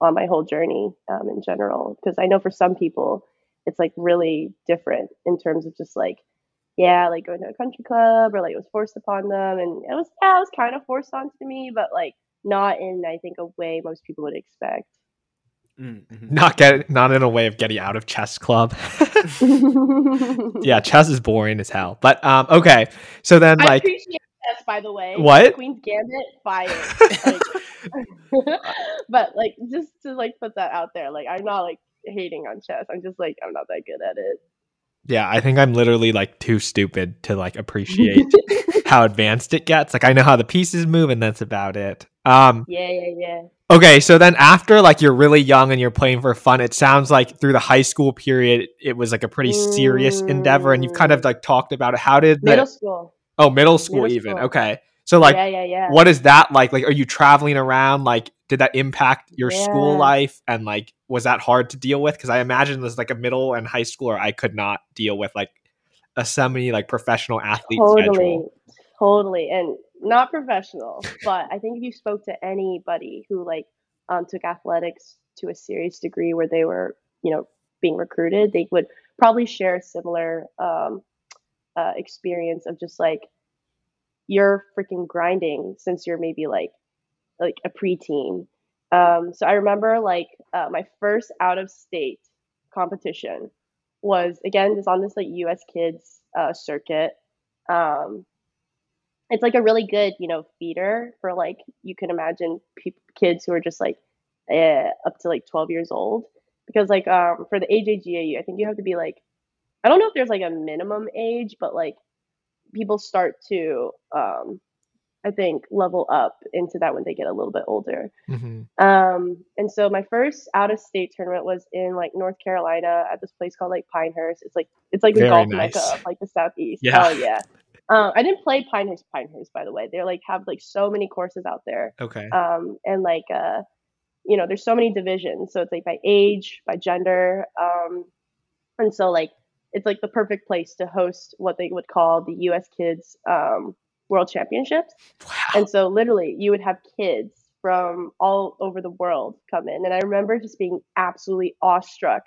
on my whole journey um, in general. Because I know for some people, it's like really different in terms of just like, yeah, like going to a country club or like it was forced upon them. And it was, yeah, it was kind of forced onto me, but like not in, I think, a way most people would expect. Mm-hmm. Not get not in a way of getting out of chess club. yeah, chess is boring as hell. But um, okay. So then, I like, by the way. What? Queen's Gambit, fire. like, but like, just to like put that out there, like, I'm not like hating on chess. I'm just like, I'm not that good at it. Yeah, I think I'm literally like too stupid to like appreciate how advanced it gets. Like I know how the pieces move and that's about it. Um Yeah, yeah, yeah. Okay, so then after like you're really young and you're playing for fun, it sounds like through the high school period it was like a pretty serious mm. endeavor and you've kind of like talked about it. How did the, middle school? Oh, middle school middle even. School. Okay. So like yeah, yeah, yeah. what is that like? Like are you traveling around? Like did that impact your yeah. school life and like was that hard to deal with? Cuz I imagine as like a middle and high schooler I could not deal with like a semi like professional athlete totally, schedule. Totally. And not professional, but I think if you spoke to anybody who like um, took athletics to a serious degree where they were, you know, being recruited, they would probably share a similar um, uh, experience of just like you're freaking grinding since you're maybe like like a preteen. Um, so I remember like uh, my first out of state competition was again just on this like U.S. Kids uh, circuit. Um, it's like a really good you know feeder for like you can imagine pe- kids who are just like eh, up to like 12 years old because like um, for the AJGAU I think you have to be like I don't know if there's like a minimum age, but like people start to um I think level up into that when they get a little bit older. Mm-hmm. Um, and so my first out of state tournament was in like North Carolina at this place called like Pinehurst. It's like it's like the golf nice. mecca of like the southeast. Yeah. Oh yeah. Um, I didn't play Pinehurst Pinehurst by the way. They're like have like so many courses out there. Okay. Um, and like uh, you know, there's so many divisions. So it's like by age, by gender. Um, and so like it's like the perfect place to host what they would call the U.S. Kids um, World Championships. Wow. And so literally, you would have kids from all over the world come in, and I remember just being absolutely awestruck,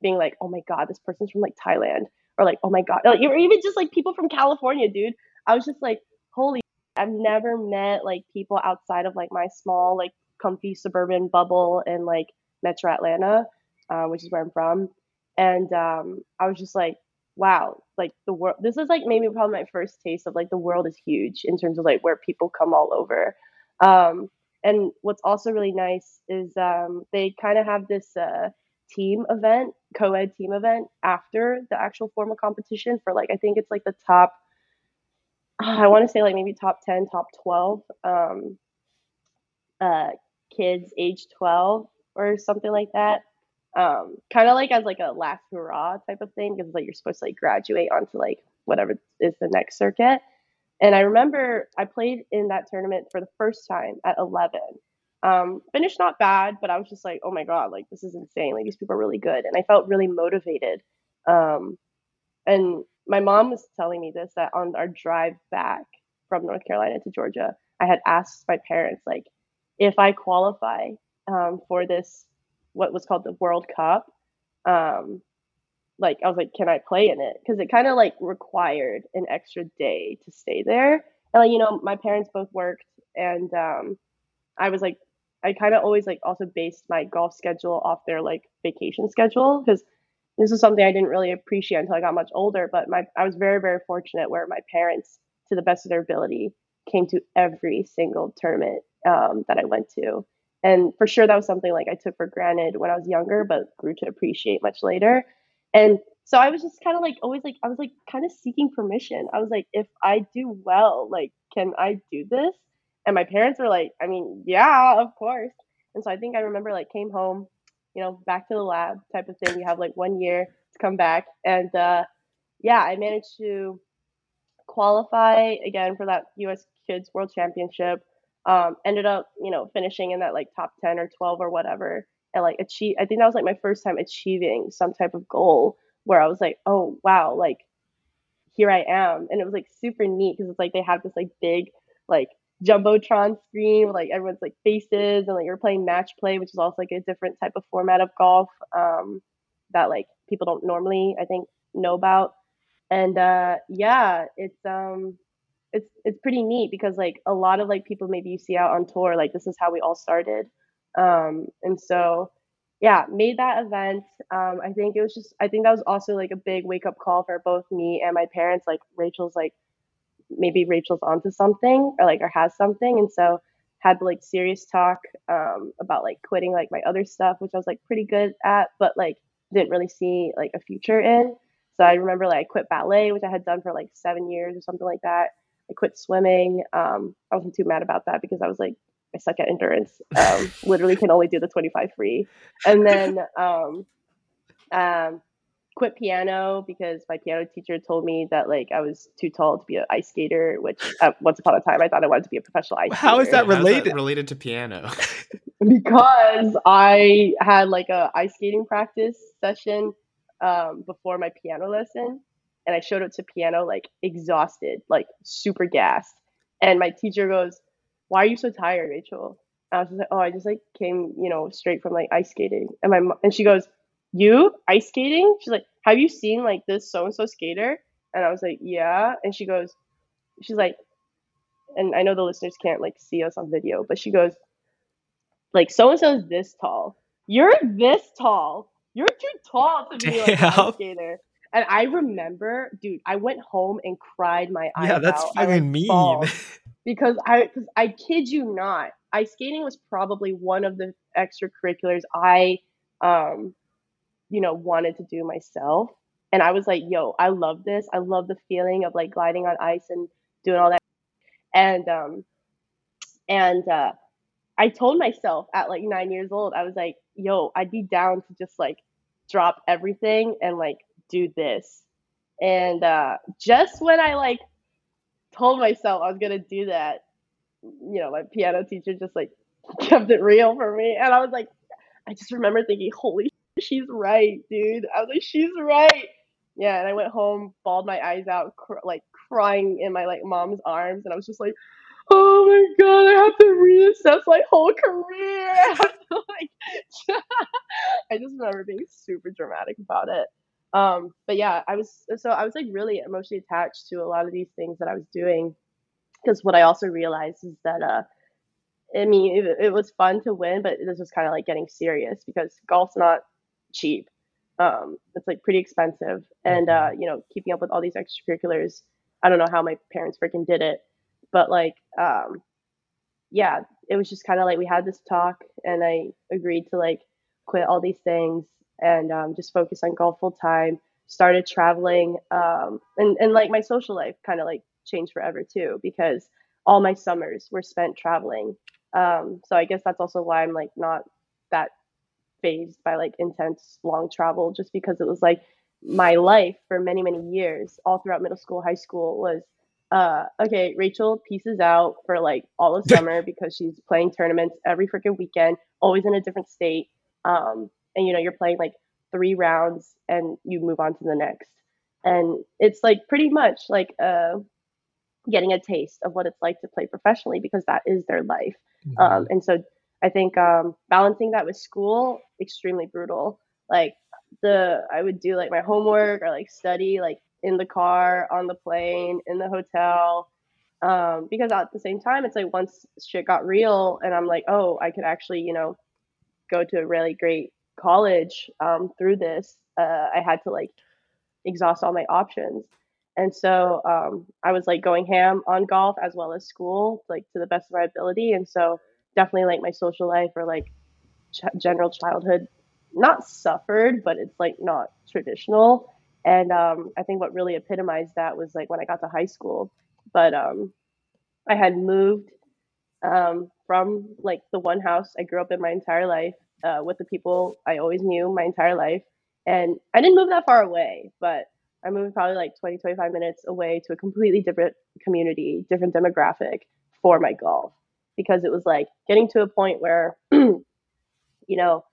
being like, "Oh my god, this person's from like Thailand," or like, "Oh my god," or even just like people from California, dude. I was just like, "Holy." I've never met like people outside of like my small like comfy suburban bubble in like Metro Atlanta, uh, which is where I'm from and um, I was just like, wow, like the world. This is like maybe probably my first taste of like the world is huge in terms of like where people come all over. Um, and what's also really nice is um, they kind of have this uh, team event, co-ed team event after the actual formal competition for like I think it's like the top. I want to say like maybe top ten, top twelve um, uh, kids age twelve or something like that um, kind of like as like a last hurrah type of thing because like you're supposed to like graduate onto like whatever is the next circuit. And I remember I played in that tournament for the first time at 11, Um, finished not bad, but I was just like, oh my god, like this is insane. Like these people are really good, and I felt really motivated. Um, and my mom was telling me this that on our drive back from North Carolina to Georgia, I had asked my parents like if I qualify um, for this what was called the World Cup. Um, like I was like, can I play in it? Because it kind of like required an extra day to stay there. And like, you know, my parents both worked, and um, I was like, I kind of always like also based my golf schedule off their like vacation schedule because this is something I didn't really appreciate until I got much older. But my I was very very fortunate where my parents, to the best of their ability, came to every single tournament um, that I went to. And for sure, that was something like I took for granted when I was younger, but grew to appreciate much later. And so I was just kind of like always like I was like kind of seeking permission. I was like, if I do well, like, can I do this? And my parents were like, I mean, yeah, of course. And so I think I remember like came home, you know, back to the lab type of thing. You have like one year to come back, and uh, yeah, I managed to qualify again for that U.S. Kids World Championship. Um, ended up, you know, finishing in that like top 10 or 12 or whatever. And like achieve, I think that was like my first time achieving some type of goal where I was like, oh, wow, like here I am. And it was like super neat because it's like they have this like big, like jumbotron screen with like everyone's like faces and like you're playing match play, which is also like a different type of format of golf um, that like people don't normally, I think, know about. And uh, yeah, it's um, it's it's pretty neat because like a lot of like people maybe you see out on tour like this is how we all started. Um and so yeah made that event. Um i think it was just i think that was also like a big wake up call for both me and my parents. Like rachel's like maybe rachel's onto something or like or has something. And so had the like serious talk um about like quitting like my other stuff which i was like pretty good at but like didn't really see like a future in. So i remember like i quit ballet which i had done for like seven years or something like that I quit swimming. Um, I wasn't too mad about that because I was like, I suck at endurance. Um, literally can only do the 25 free. And then um, um, quit piano because my piano teacher told me that like I was too tall to be an ice skater, which uh, once upon a time I thought I wanted to be a professional ice skater. How is that related? That related to piano. because I had like a ice skating practice session um, before my piano lesson and I showed up to piano like exhausted, like super gassed. And my teacher goes, "Why are you so tired, Rachel?" And I was just like, "Oh, I just like came, you know, straight from like ice skating." And my and she goes, "You ice skating?" She's like, "Have you seen like this so and so skater?" And I was like, "Yeah." And she goes, she's like, and I know the listeners can't like see us on video, but she goes, like so and so is this tall. You're this tall. You're too tall to be like an ice skater. And I remember, dude, I went home and cried my eyes out. yeah, that's out. Fucking mean. because I, cause I kid you not, ice skating was probably one of the extracurriculars I, um, you know, wanted to do myself. And I was like, yo, I love this. I love the feeling of like gliding on ice and doing all that. And, um, and, uh, I told myself at like nine years old, I was like, yo, I'd be down to just like drop everything and like do this. And uh, just when I like told myself I was gonna do that, you know, my piano teacher just like kept it real for me, and I was like, I just remember thinking, holy, she's right, dude. I was like, she's right. Yeah, and I went home, bawled my eyes out, cr- like crying in my like mom's arms, and I was just like, oh my god, I have to reassess my whole career. I to, like, I just remember being super dramatic about it. Um, but yeah, I was so I was like really emotionally attached to a lot of these things that I was doing because what I also realized is that uh, I mean it, it was fun to win, but this was kind of like getting serious because golf's not cheap. Um, it's like pretty expensive, and uh, you know, keeping up with all these extracurriculars. I don't know how my parents freaking did it, but like, um, yeah, it was just kind of like we had this talk, and I agreed to like quit all these things and um, just focus on golf full time. Started traveling, um, and and like my social life kind of like changed forever too because all my summers were spent traveling. Um, so I guess that's also why I'm like not that fazed by like intense long travel, just because it was like my life for many many years, all throughout middle school, high school was uh, okay, Rachel pieces out for like all of summer because she's playing tournaments every freaking weekend, always in a different state. Um, and you know, you're playing like three rounds and you move on to the next. And it's like pretty much like uh, getting a taste of what it's like to play professionally because that is their life. Mm-hmm. Um, and so I think um, balancing that with school extremely brutal. Like the I would do like my homework or like study like in the car, on the plane, in the hotel. Um, because at the same time, it's like once shit got real, and I'm like, oh, I could actually, you know, go to a really great college um, through this. Uh, I had to like exhaust all my options, and so um, I was like going ham on golf as well as school, like to the best of my ability. And so definitely like my social life or like ch- general childhood not suffered, but it's like not traditional. And um, I think what really epitomized that was like when I got to high school. But um, I had moved um, from like the one house I grew up in my entire life uh, with the people I always knew my entire life. And I didn't move that far away, but I moved probably like 20, 25 minutes away to a completely different community, different demographic for my golf because it was like getting to a point where, you know,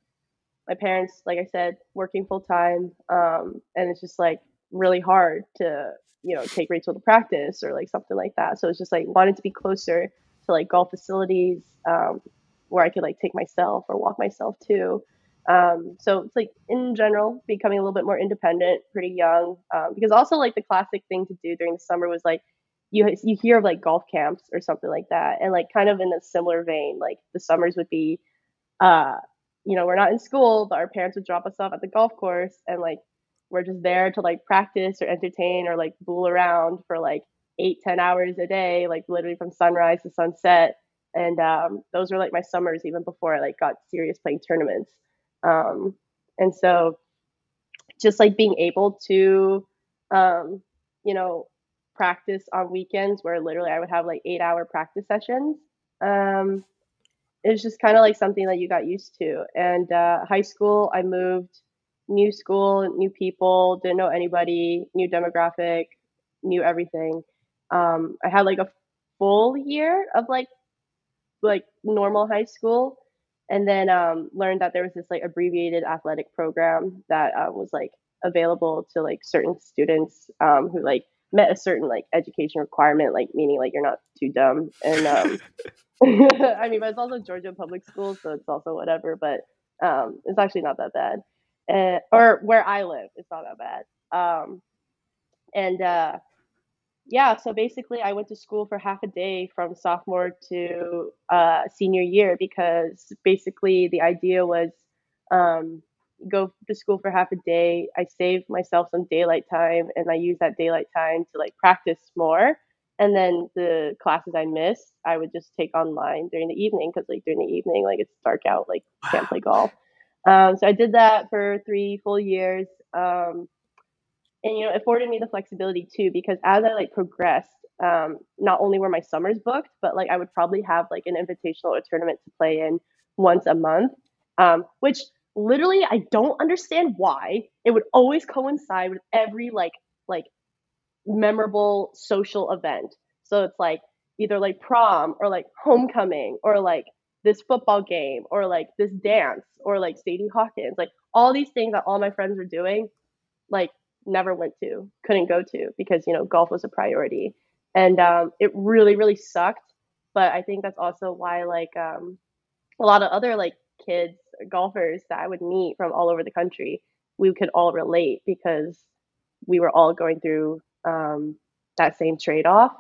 my parents, like I said, working full time, um, and it's just like really hard to, you know, take Rachel to practice or like something like that. So it's just like wanted to be closer to like golf facilities um, where I could like take myself or walk myself to. Um, so it's like in general becoming a little bit more independent, pretty young. Um, because also like the classic thing to do during the summer was like you you hear of like golf camps or something like that, and like kind of in a similar vein, like the summers would be, uh, you know, we're not in school, but our parents would drop us off at the golf course, and like we're just there to like practice or entertain or like fool around for like eight ten hours a day, like literally from sunrise to sunset. And um, those were like my summers even before I like got serious playing tournaments. Um, and so just like being able to, um, you know, practice on weekends where literally I would have like eight hour practice sessions. Um, it's just kind of like something that you got used to. And uh, high school, I moved, new school, new people, didn't know anybody, new demographic, knew everything. Um, I had like a full year of like like normal high school, and then um, learned that there was this like abbreviated athletic program that uh, was like available to like certain students um, who like met a certain like education requirement, like meaning like you're not too dumb. And um, I mean, but it's also Georgia public school, so it's also whatever. But um, it's actually not that bad. And, or where I live, it's not that bad. Um, and uh, yeah, so basically, I went to school for half a day from sophomore to uh, senior year because basically the idea was um, go to school for half a day. I save myself some daylight time and I use that daylight time to like practice more. And then the classes I missed, I would just take online during the evening because like during the evening, like it's dark out, like can't play golf. Um, so I did that for three full years. Um, and you know, afforded me the flexibility too because as I like progressed, um, not only were my summers booked, but like I would probably have like an invitational or tournament to play in once a month, um, which literally I don't understand why it would always coincide with every like like memorable social event. So it's like either like prom or like homecoming or like this football game or like this dance or like Sadie Hawkins, like all these things that all my friends were doing, like never went to, couldn't go to because you know golf was a priority, and um, it really really sucked. But I think that's also why like um, a lot of other like kids golfers that I would meet from all over the country, we could all relate because we were all going through um, that same trade off.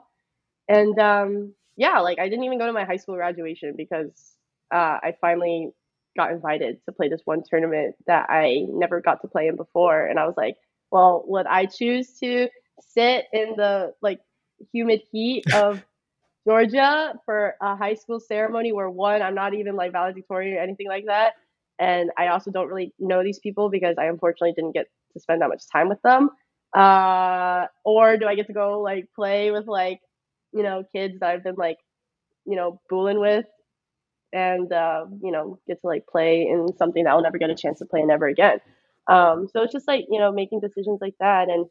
And um, yeah, like I didn't even go to my high school graduation because uh, I finally got invited to play this one tournament that I never got to play in before. And I was like, well, would I choose to sit in the like humid heat of Georgia for a high school ceremony where one, I'm not even like valedictorian or anything like that. And I also don't really know these people because I unfortunately didn't get to spend that much time with them. Uh, or do I get to go like play with like, you know, kids that I've been like, you know, booling with and, uh, you know, get to like play in something that I'll never get a chance to play in ever again. Um, so it's just like, you know, making decisions like that. And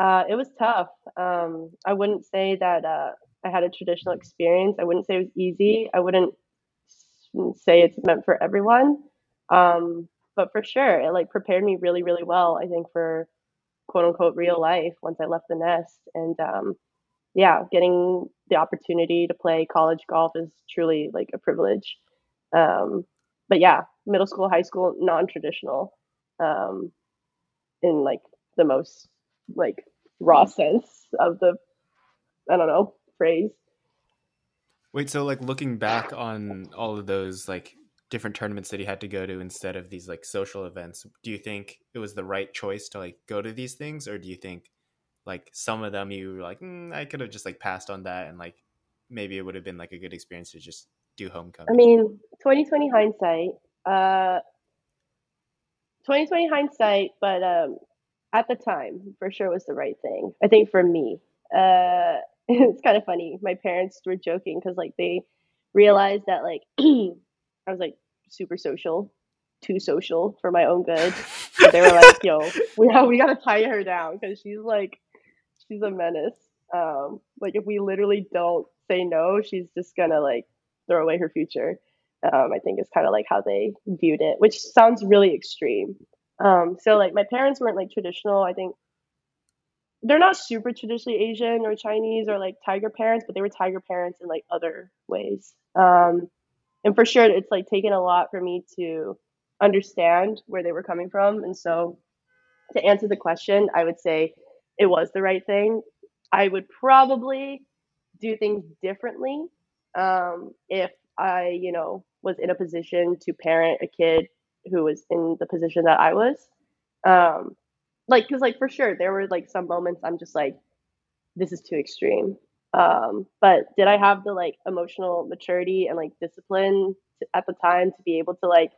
Uh, it was tough. Um, I wouldn't say that uh, I had a traditional experience. I wouldn't say it was easy. I wouldn't say it's meant for everyone. Um, but for sure, it like prepared me really, really well. I think for quote unquote real life once I left the nest. And um, yeah, getting the opportunity to play college golf is truly like a privilege. Um, but yeah, middle school, high school, non-traditional, um, in like the most like raw sense of the, I don't know, phrase. Wait, so like looking back on all of those like different tournaments that he had to go to instead of these like social events, do you think it was the right choice to like go to these things, or do you think like some of them you were like mm, I could have just like passed on that and like maybe it would have been like a good experience to just do homecoming? I mean, 2020 hindsight, uh, 2020 hindsight, but um, at the time, for sure was the right thing. I think for me, uh, it's kind of funny. My parents were joking because like they realized that like I was like super social, too social for my own good. They were like, "Yo, we have, we gotta tie her down because she's like, she's a menace. Um, like if we literally don't say no, she's just gonna like throw away her future." Um, I think is kind of like how they viewed it, which sounds really extreme. Um, so like my parents weren't like traditional. I think they're not super traditionally Asian or Chinese or like tiger parents, but they were tiger parents in like other ways. Um, and for sure, it's like taken a lot for me to understand where they were coming from. And so, to answer the question, I would say it was the right thing. I would probably do things differently um, if I, you know, was in a position to parent a kid who was in the position that I was. Um, like, cause like for sure, there were like some moments I'm just like, this is too extreme. Um, but did I have the like emotional maturity and like discipline to, at the time to be able to like,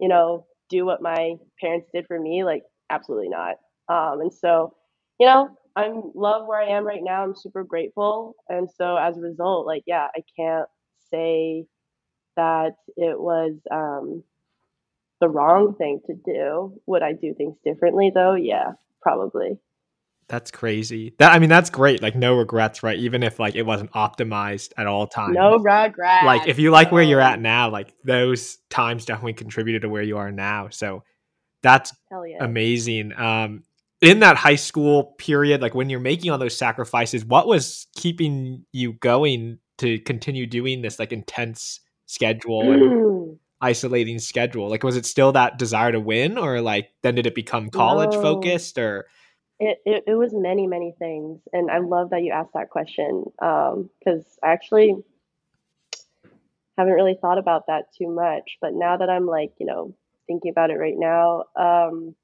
you know, do what my parents did for me? Like, absolutely not. Um, and so, you know, I'm love where I am right now. I'm super grateful. And so as a result, like, yeah, I can't say that it was um, the wrong thing to do. Would I do things differently though? Yeah, probably. That's crazy. That I mean, that's great. Like no regrets, right? Even if like it wasn't optimized at all times. No regrets. Like if you like where you're at now, like those times definitely contributed to where you are now. So that's yeah. amazing. Um, in that high school period, like when you're making all those sacrifices, what was keeping you going to continue doing this like intense schedule and isolating schedule? Like was it still that desire to win, or like then did it become college No. focused, or It, it, it was many, many things. And I love that you asked that question because I actually haven't really thought about that too much. But now that I'm like, you know, thinking about it right now, um,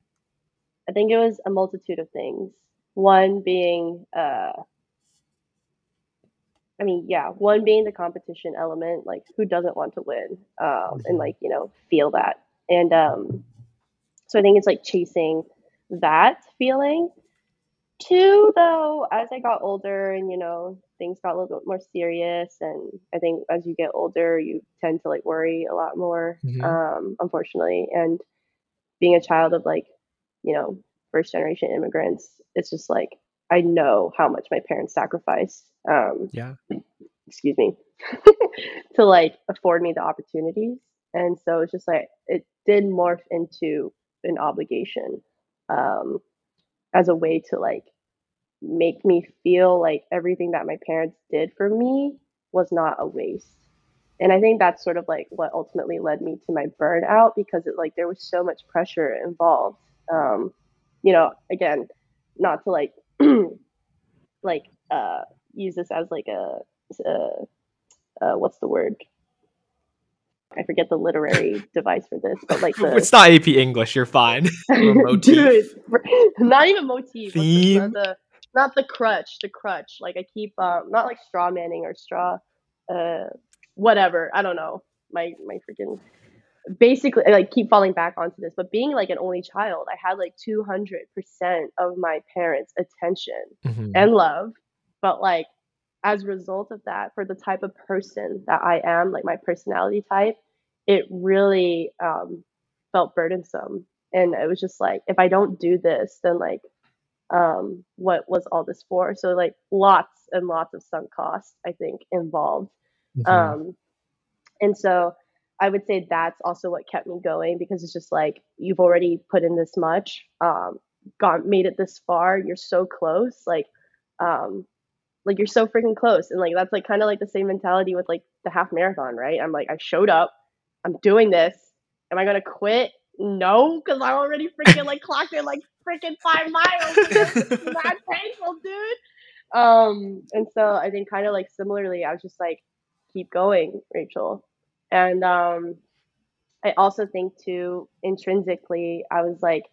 I think it was a multitude of things. One being, uh, I mean, yeah, one being the competition element, like who doesn't want to win um, and like, you know, feel that. And um, so I think it's like chasing that feeling. Two, though, as I got older and, you know, things got a little bit more serious. And I think as you get older, you tend to like worry a lot more, Mhm. um, unfortunately. And being a child of like, you know, first generation immigrants, it's just like, I know how much my parents sacrificed. Um, yeah, excuse me, to like afford me the opportunities. And so it's just like it did morph into an obligation um, as a way to like make me feel like everything that my parents did for me was not a waste. And I think that's sort of like what ultimately led me to my burnout because it like there was so much pressure involved. Um, you know, again, not to like like uh use this as like a, uh uh, what's the word? I forget the literary device for this, but like the it's not AP English. You're fine. Motif. Dude, not even motif. Theme? The, not the crutch. The crutch. Like I keep um not like straw manning or straw, uh, whatever. I don't know. My my freaking basically I, like keep falling back onto this, but being like an only child, I had like two hundred percent of my parents' attention Mhm. and love, but like as a result of that, for the type of person that I am, like my personality type, it really um, felt burdensome. And it was just like, if I don't do this, then like um, what was all this for? So like lots and lots of sunk costs, I think, involved. Mhm. Um, and so I would say that's also what kept me going because it's just like you've already put in this much, um, got made it this far, you're so close, like, um, like you're so freaking close, and like that's like kind of like the same mentality with like the half marathon, right? I'm like I showed up, I'm doing this. Am I gonna quit? No, because I already freaking like clocked in like freaking five miles. Not painful, dude. Um, and so I think kind of like similarly, I was just like, keep going, Rachel. And um, I also think too, intrinsically, I was like,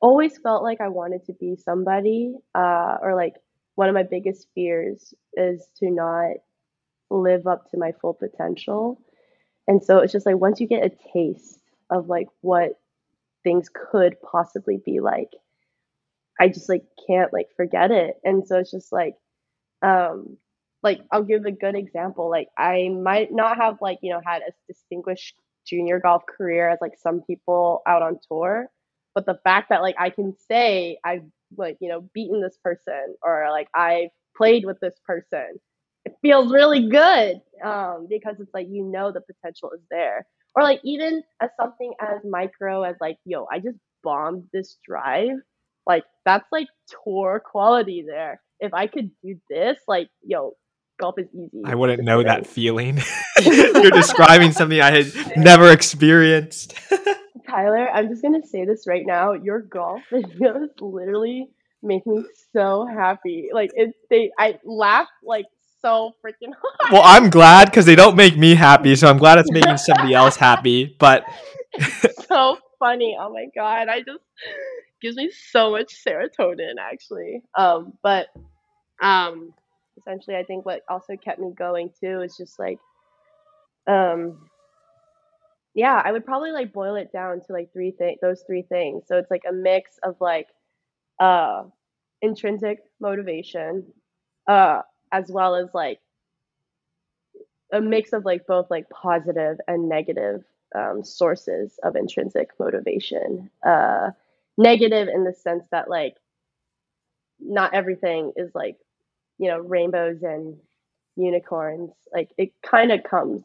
always felt like I wanted to be somebody, uh, or like one of my biggest fears is to not live up to my full potential. And so it's just like once you get a taste of like what things could possibly be like, I just like can't like forget it. And so it's just like um like I'll give a good example. Like I might not have like, you know, had a distinguished junior golf career as like some people out on tour, but the fact that like I can say I've like, you know, beaten this person or like I've played with this person, it feels really good. Um because it's like you know the potential is there. Or like even as something as micro as like, yo, I just bombed this drive like that's like tour quality there. If I could do this, like yo, golf is easy. I wouldn't know that feeling. You're describing something I had never experienced. Tyler, I'm just gonna say this right now. Your golf videos literally make me so happy. Like it, they, I laugh like so freaking hard. well, I'm glad because they don't make me happy, so I'm glad it's making somebody else happy. But so funny. Oh my god, I just gives me so much serotonin actually. Um, but um, essentially, I think what also kept me going too is just like, um, yeah, I would probably like boil it down to like three things. Those three things. So it's like a mix of like, uh, intrinsic motivation, uh, as well as like a mix of like both like positive and negative um, sources of intrinsic motivation. Uh, negative in the sense that like not everything is like you know rainbows and unicorns. Like it kind of comes.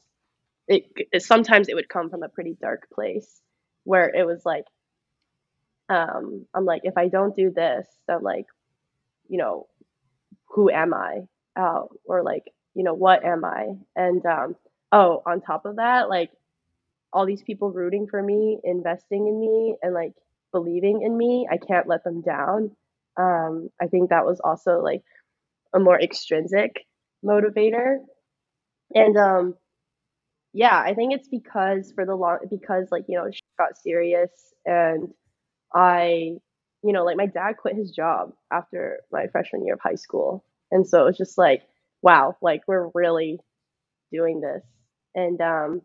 It, sometimes it would come from a pretty dark place where it was like um, I'm like if I don't do this, then like you know who am I? Uh, or like you know what am I? And um, oh, on top of that, like all these people rooting for me, investing in me, and like believing in me. I can't let them down. Um, I think that was also like a more extrinsic motivator. And um, yeah, I think it's because for the long because like you know she got serious and I you know like my dad quit his job after my freshman year of high school, and so it was just like wow, like we're really doing this. And um,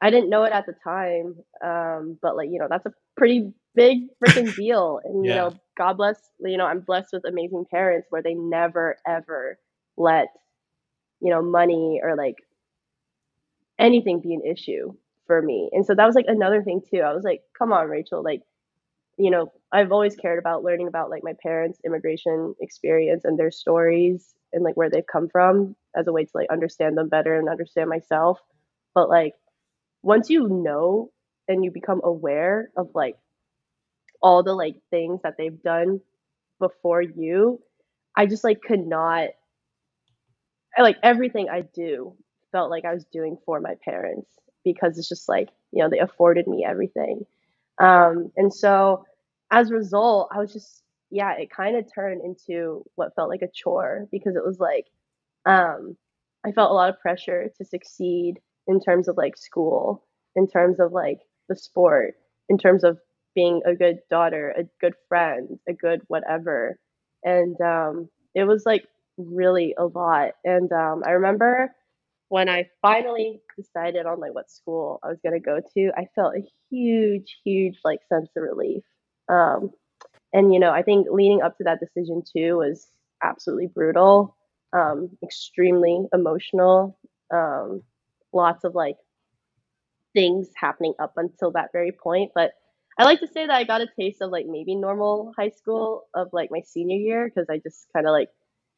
I didn't know it at the time, um, but like you know, that's a pretty big freaking deal. And you know, God bless. You know, I'm blessed with amazing parents where they never ever let you know money or like anything be an issue for me. And so that was like another thing too. I was like, come on, Rachel, like you know, I've always cared about learning about like my parents' immigration experience and their stories and like where they've come from as a way to like understand them better and understand myself. But like once you know and you become aware of like all the like things that they've done before you, I just like could not I like everything I do felt like I was doing for my parents because it's just like, you know, they afforded me everything. Um, and so as a result, I was just, yeah, it kind of turned into what felt like a chore because it was like, um, I felt a lot of pressure to succeed in terms of like school, in terms of like the sport, in terms of being a good daughter, a good friend, a good whatever. And um, it was like really a lot. And um, I remember when I finally decided on like what school I was gonna go to, I felt a huge, huge like sense of relief. Um, and you know, I think leading up to that decision too was absolutely brutal, um, extremely emotional, um, lots of like things happening up until that very point. But I like to say that I got a taste of like maybe normal high school of like my senior year because I just kind of like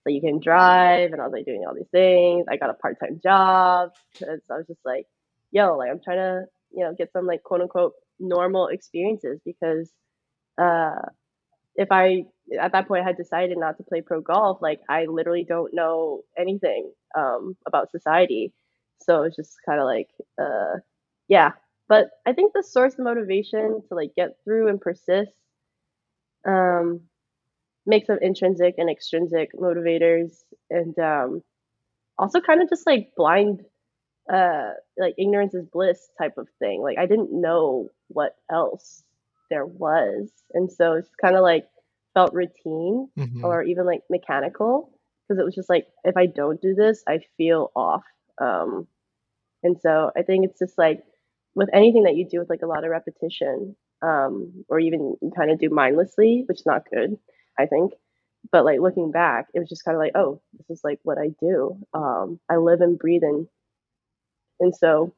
like you can drive and I was like doing all these things. I got a part time job because I was just like, yo, like I'm trying to you know get some like quote unquote normal experiences because uh if I at that point I had decided not to play pro golf, like I literally don't know anything um about society. So it's just kind of like uh yeah, but I think the source of motivation to like get through and persist um, makes of intrinsic and extrinsic motivators, and um, also kind of just like blind, uh, like ignorance is bliss type of thing. Like I didn't know what else there was, and so it's kind of like felt routine Mhm. or even like mechanical because it was just like if I don't do this, I feel off. Um, and so I think it's just like with anything that you do with like a lot of repetition, um, or even kind of do mindlessly, which is not good, I think. But like looking back, it was just kind of like, oh, this is like what I do. Um, I live and breathe in, and so,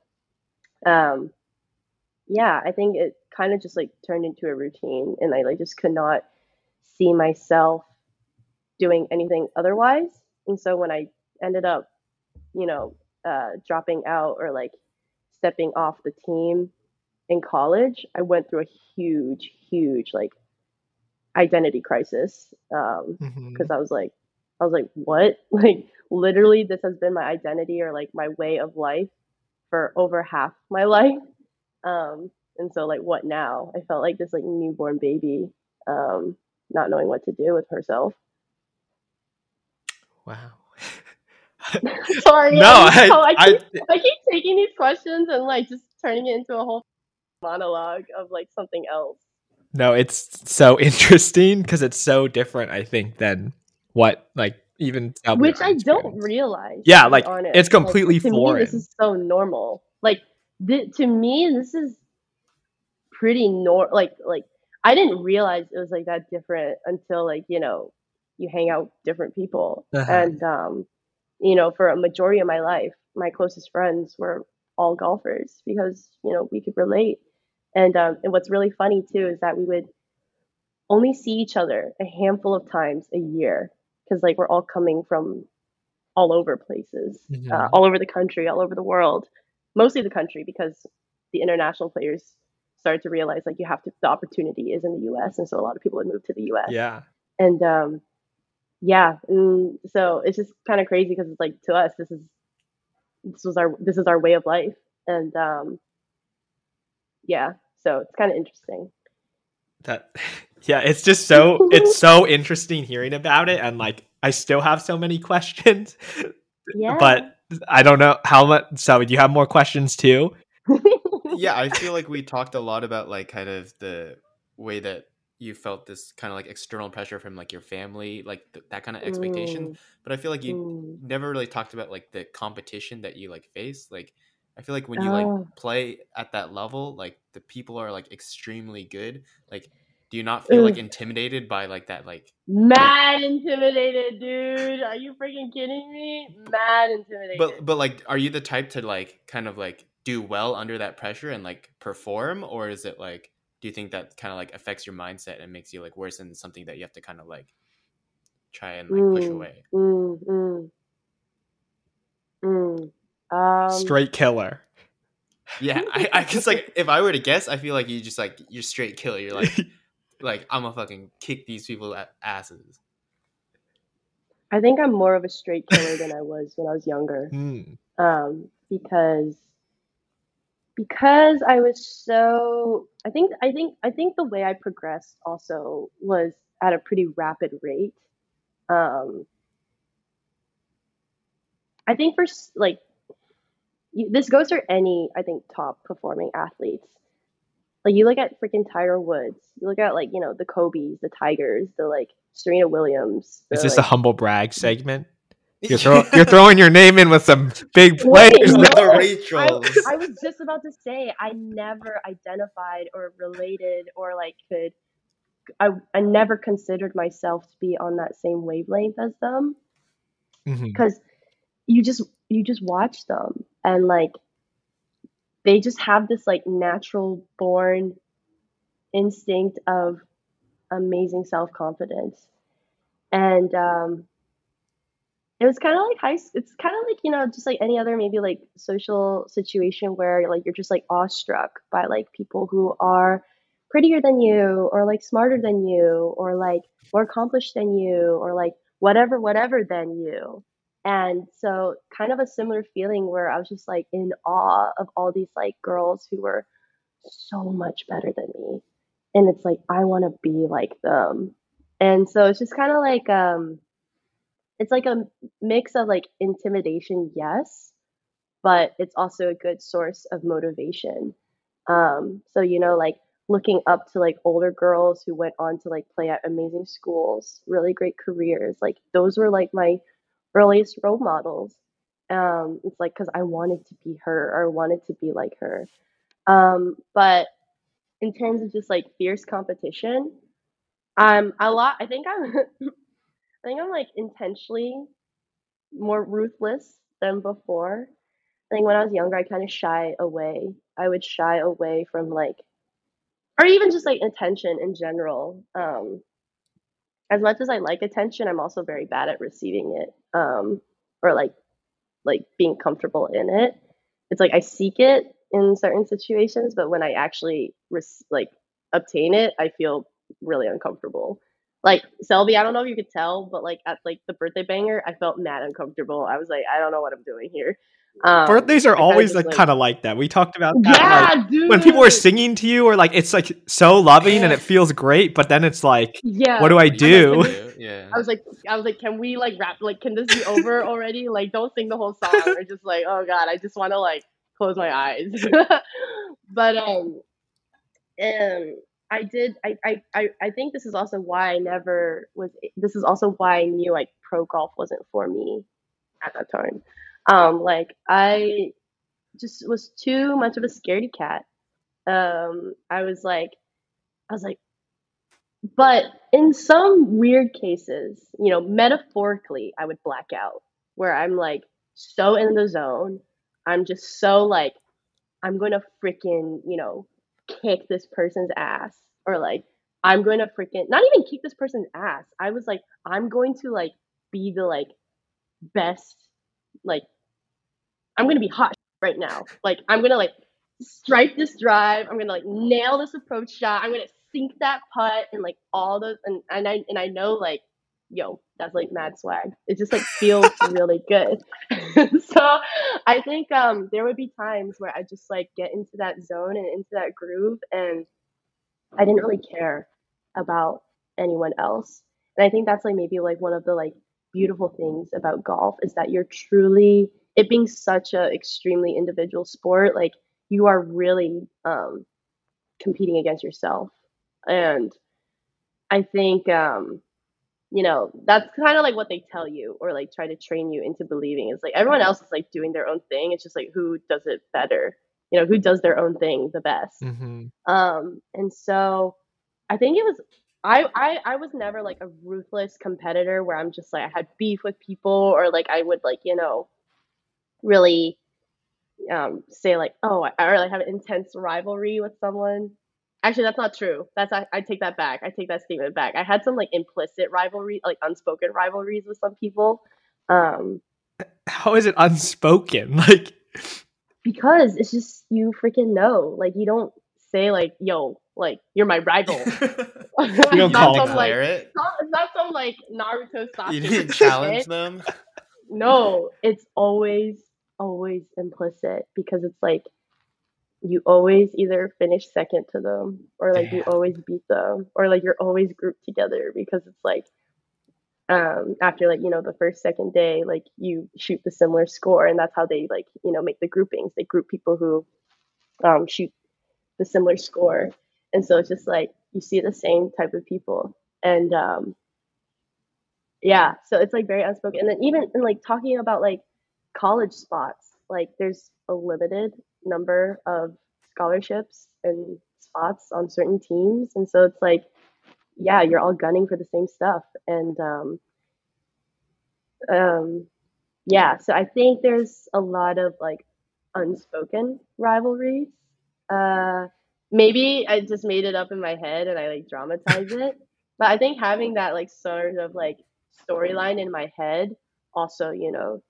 um, yeah, I think it kind of just like turned into a routine, and I like just could not see myself doing anything otherwise. And so when I ended up, you know, uh, dropping out or like stepping off the team in college, I went through a huge, huge like identity crisis um, Mhm. because I was like, I was like, what? Like literally, this has been my identity or like my way of life for over half my life. Um, and so like, what now? I felt like this like newborn baby, um, not knowing what to do with herself. Wow. Sorry, no, so- I, I keep I, I keep taking these questions and like just turning it into a whole monologue of like something else. no, it's so interesting because it's so different. I think than what like even Which I don't realize. Yeah, like, honest. it's completely to Me, foreign. this is so normal. Like th- to me, this is pretty nor like like I didn't realize it was like that different until like you know you hang out with different people Uh-huh. and um you know for a majority of my life my closest friends were all golfers because you know we could relate and um and what's really funny too is that we would only see each other a handful of times a year because like we're all coming from all over places uh, Mhm. all over the country all over the world mostly the country because the international players started to realize like you have to the opportunity is in the us and so a lot of people would move to the us Yeah. and um yeah and so it's just kind of crazy because it's like to us this is this was our this is our way of life and um yeah so it's kind of interesting That yeah, it's just so it's so interesting hearing about it and like I still have so many questions. yeah But I don't know how much so do you have more questions too? yeah, I feel like we talked a lot about like kind of the way that you felt this kind of like external pressure from like your family, like th- that kind of expectation. Mm, But I feel like you mm. never really talked about like the competition that you like face. Like I feel like when you Oh. like play at that level, like the people are like extremely good. Like do you not feel like intimidated by like that like mad intimidated dude are you freaking kidding me mad intimidated but but like are you the type to like kind of like do well under that pressure and like perform or is it like do you think that kind of like affects your mindset and makes you like worse than something that you have to kind of like try and like push Mm. away mm, mm. Mm. Um, Straight killer. yeah i i guess like if i were to guess i feel like you just like you're straight killer you're like like i'm gonna fucking kick these people at asses I think I'm more of a straight killer than I was when I was younger. Mm. um, because because I was so I think I think I think the way I progressed also was at a pretty rapid rate. Um, I think for like you, this goes for any I think top performing athletes. Like you look at freaking Tiger Woods, you look at like you know the Kobe's, the Tigers, the like Serena Williams. Is the, this a humble brag segment? You're, throw, you're throwing your name in with some big Wait, players. no. I, I was just about to say I never identified or related or like could I I never considered myself to be on that same wavelength as them because you just you just watch them and like they just have this like natural born instinct of amazing self confidence. And um, it was kind of like high. It's kind of like you know, just like any other maybe like social situation where like you're just like awestruck by like people who are prettier than you or like smarter than you or like more accomplished than you or like whatever whatever than you and so kind of a similar feeling where i was just like in awe of all these like girls who were so much better than me and it's like i want to be like them and so it's just kind of like um it's like a mix of like intimidation yes but it's also a good source of motivation um so you know like looking up to like older girls who went on to like play at amazing schools, really great careers. Like those were like my earliest role models. Um, it's like because I wanted to be her or wanted to be like her. Um, but in terms of just like fierce competition, I'm a lot. I think I'm. I think I'm like intentionally more ruthless than before. I think when I was younger, I kind of shy away. I would shy away from like or even just like attention in general. Um, as much as I like attention, I'm also very bad at receiving it, um, or like like being comfortable in it. It's like I seek it in certain situations, but when I actually res- like obtain it, I feel really uncomfortable. Like Shelby, I don't know if you could tell, but like at like the birthday banger, I felt mad uncomfortable. I was like, I don't know what I'm doing here. Um, Birthdays are always like, like kind of like that. We talked about that. Yeah, like, dude. When people are singing to you, or like it's like so loving yeah. and it feels great, but then it's like, yeah, what do I do? I yeah, I was like, I was like, can we like rap? Like, can this be over already? Like, don't sing the whole song, or just like, oh god, I just want to like close my eyes. but um, um, I did. I, I I I think this is also why I never was. This is also why I knew like pro golf wasn't for me at that time um, like I just was too much of a scaredy cat. Um, I was like, I was like, but in some weird cases, you know, metaphorically, I would black out where I'm like so in the zone. I'm just so like, I'm to freaking, you know, kick this person's ass or like, I'm going to freaking, not even kick this person's ass. I was like, I'm going to like be the like best like I'm gonna be hot right now. Like I'm gonna like strike this drive. I'm gonna like nail this approach shot. I'm gonna sink that putt and like all those and, and I and I know like yo that's like mad swag. It just like feels really good. so I think um there would be times where I just like get into that zone and into that groove and I didn't really care about anyone else. And I think that's like maybe like one of the like beautiful things about golf is that you're truly it being such a extremely individual sport, like you are really um, competing against yourself. And I think, um, you know, that's kind of like what they tell you or like try to train you into believing. It's like everyone else is like doing their own thing. It's just like who does it better, you know, who does their own thing the best. Mm-hmm. Um, and so I think it was I, I I was never like a ruthless competitor where I'm just like I had beef with people or like I would like you know really um, say like, oh, I, I really have an intense rivalry with someone. Actually, that's not true. That's I, I take that back. I take that statement back. I had some like implicit rivalry, like unspoken rivalries with some people. Um, How is it unspoken? Like because it's just you freaking know. Like you don't say like, "Yo, like you're my rival." you don't call some, like, it. Not, not some like Naruto Sasuke. You didn't challenge them. No, it's always always implicit because it's like you always either finish second to them or like Damn. you always beat them or like you're always grouped together because it's like um after like you know the first second day like you shoot the similar score and that's how they like you know make the groupings they group people who um shoot the similar score and so it's just like you see the same type of people and um yeah so it's like very unspoken and then even in like talking about like college spots. Like there's a limited number of scholarships and spots on certain teams, and so it's like, yeah, you're all gunning for the same stuff, and um, um, yeah. So I think there's a lot of like unspoken rivalries. Uh, maybe I just made it up in my head and I like dramatize it. But I think having that like sort of like storyline in my head also, you know,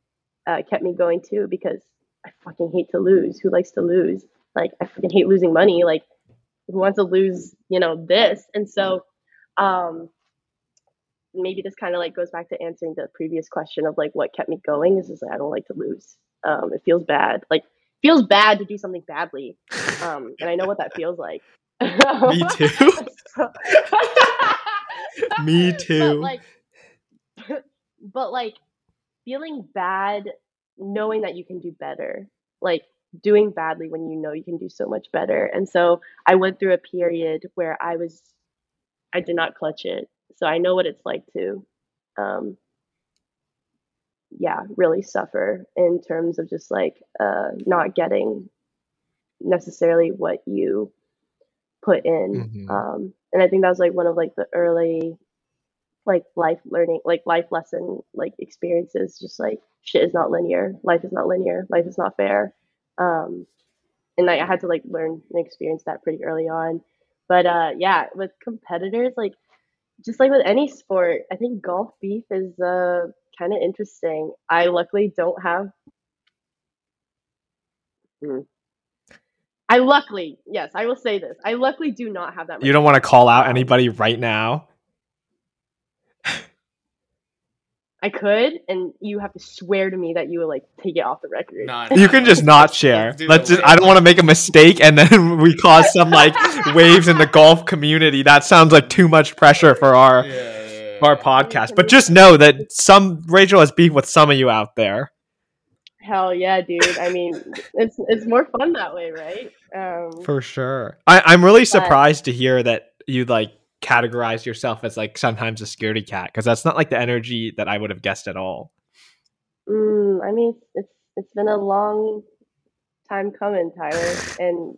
uh, kept me going too because I fucking hate to lose. Who likes to lose? Like I fucking hate losing money. Like who wants to lose, you know, this? And so um maybe this kind of like goes back to answering the previous question of like what kept me going is just like I don't like to lose. Um it feels bad. Like feels bad to do something badly. Um and I know what that feels like. Me too. Me But too. like but like feeling bad knowing that you can do better. Like doing badly when you know you can do so much better. And so I went through a period where I was I did not clutch it. So I know what it's like to um yeah, really suffer in terms of just like uh not getting necessarily what you put in. Mhm. Um and I think that was like one of like the early like life learning like life lesson like experiences just like shit is not linear life is not linear life is not fair um and i had to like learn and experience that pretty early on but uh yeah with competitors like just like with any sport i think golf beef is uh kind of interesting i luckily don't have Hmm. i luckily yes i will say this i luckily do not have that You don't want to call out anybody right now. I could, and you have to swear to me that you will like take it off the record. Nah, You can just not share. Let's do Let's just, I don't want to make a mistake and then we cause some like waves in the golf community. That sounds like too much pressure for our Yeah, yeah, yeah. our podcast. But just know that some Rachel has beef with some of you out there. Hell yeah, dude. I mean, it's it's more fun that way, right? Um, For sure. I, I'm really But- surprised to hear that you like categorize yourself as like sometimes a scaredy cat because that's not like the energy that I would have guessed at all. mm, I mean, it's it's been a long time coming, Tyler, and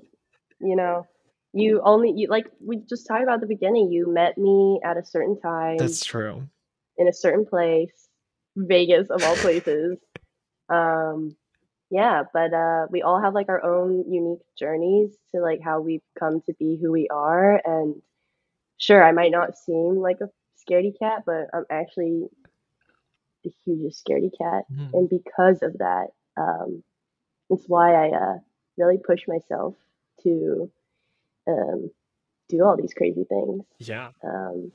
you know, you only you like we just talked about the beginning. You met me at a certain time That's true. in a certain place, Vegas of all places. um, yeah, but uh, we all have like our own unique journeys to like how we've come to be who we are. And sure, I might not seem like a scaredy cat, but I'm actually the hugest scaredy cat. Mhm. And because of that, um, it's why I uh, really push myself to um, do all these crazy things. Yeah. Um,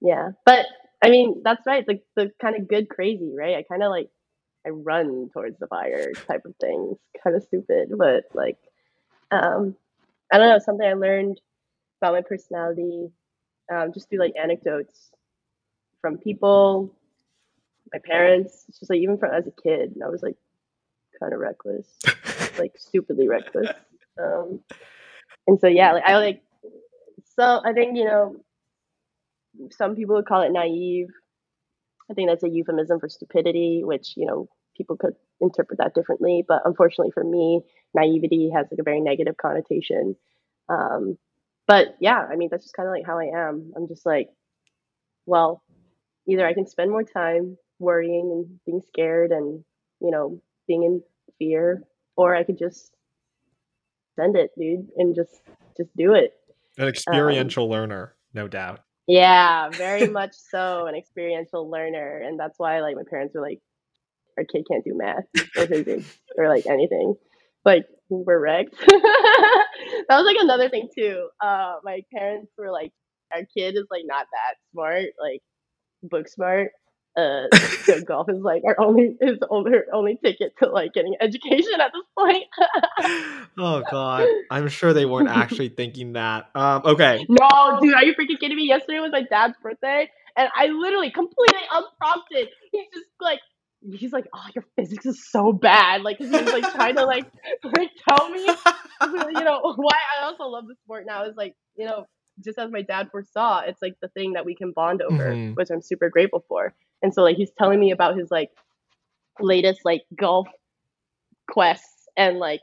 yeah, but I mean that's right. The the kind of good crazy, right? I kind of like I run towards the fire type of things. Kind of stupid, but like um, I don't know. Something I learned about my personality um, just through like anecdotes from people, my parents. It's just like even from as a kid, I was like kind of reckless, like stupidly reckless. Um, and so yeah, like I like so I think you know some people would call it naive. I think that's a euphemism for stupidity, which you know people could interpret that differently. But unfortunately for me, naivety has like a very negative connotation. Um, but yeah, I mean that's just kind of like how I am. I'm just like, well, either I can spend more time worrying and being scared and you know being in fear, or I could just send it, dude, and just just do it. An experiential learner, no doubt. Yeah, very much so an experiential learner, and that's why like my parents were like, our kid can't do math or physics or like anything. Like we're wrecked. that was like another thing too. Uh, my parents were like, our kid is like not that smart, like book smart. Uh, so golf is like our only is only only ticket to like getting education at this point. oh god. I'm sure they weren't actually thinking that. Um okay. No, dude, are you freaking kidding me? Yesterday was my dad's birthday, and I literally completely unprompted. He's just like, he's like, oh, your physics is so bad. Like he was like trying to like, like tell me, you know, why I also love the sport now is like, you know, just as my dad foresaw, it's like the thing that we can bond over, Mhm. which I'm super grateful for. And so like he's telling me about his like latest like golf quests and like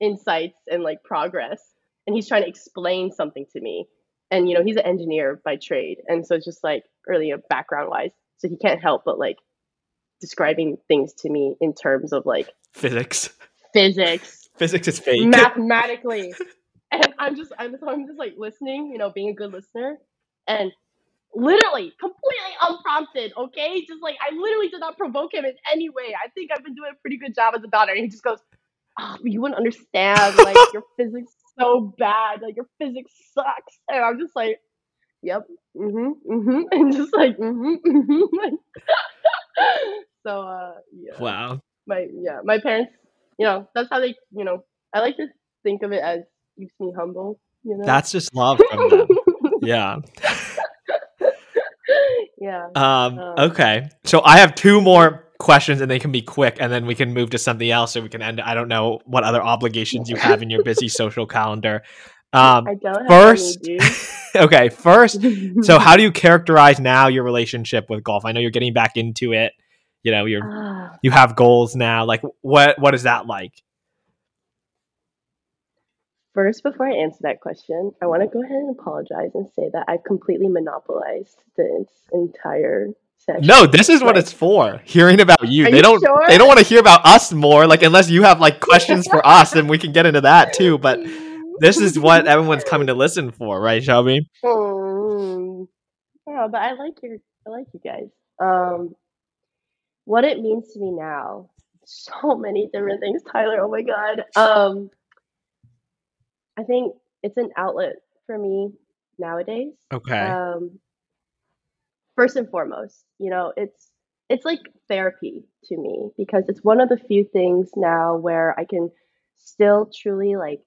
insights and like progress and he's trying to explain something to me and you know he's an engineer by trade and so it's just like really a background wise so he can't help but like describing things to me in terms of like Physics. physics Physics is fake. mathematically and I'm just I'm so I'm just like listening, you know, being a good listener, and literally completely unprompted, okay? Just like I literally did not provoke him in any way. I think I've been doing a pretty good job as a daughter. And he just goes, Oh, you wouldn't understand. Like your physics so bad. Like your physics sucks. And I'm just like, Yep. Mm-hmm. Mm-hmm. And just like, mm-hmm. mm-hmm. So uh yeah. Wow. My yeah, my parents, you know, that's how they you know, I like to think of it as keeps me humble, you know. That's just love from them. yeah. yeah. Um, Um, okay. So I have two more questions and they can be quick and then we can move to something else so we can end. I don't know what other obligations you have in your busy social calendar. Um, I don't first- any, okay. First, so how do you characterize now your relationship with golf? I know you're getting back into it. You know, you're Ah, you have goals now. Like what what is that like? First, before I answer that question, I want to go ahead and apologize and say that I've completely monopolized this entire session. No, this is what it's for. Hearing about you. Are they you don't sure? they don't want to hear about us more, like unless you have like questions for us and we can get into that too. But this is what everyone's coming to listen for, right, Shelby? Yeah, but I like your I like you guys. Um, what it means to me now, so many different things, Tyler. Oh my god. Um, I think it's an outlet for me nowadays. Okay. Um, first and foremost, you know, it's it's like therapy to me because it's one of the few things now where I can still truly like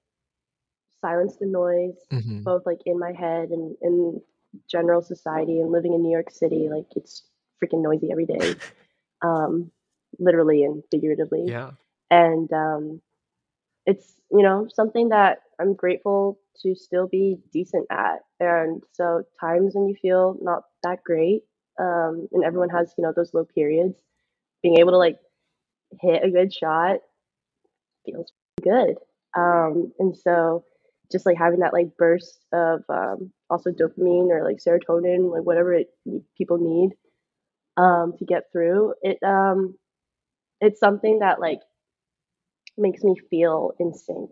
silence the noise Mhm. both like in my head and in general society and living in New York City, like it's freaking noisy every day. Um, literally and figuratively. Yeah. And um it's, you know, something that I'm grateful to still be decent at. And so times when you feel not that great, um, and everyone has, you know, those low periods, being able to like hit a good shot feels good. Um, and so just like having that like burst of um, also dopamine or like serotonin, like whatever it, people need um, to get through it. Um, it's something that like makes me feel in sync.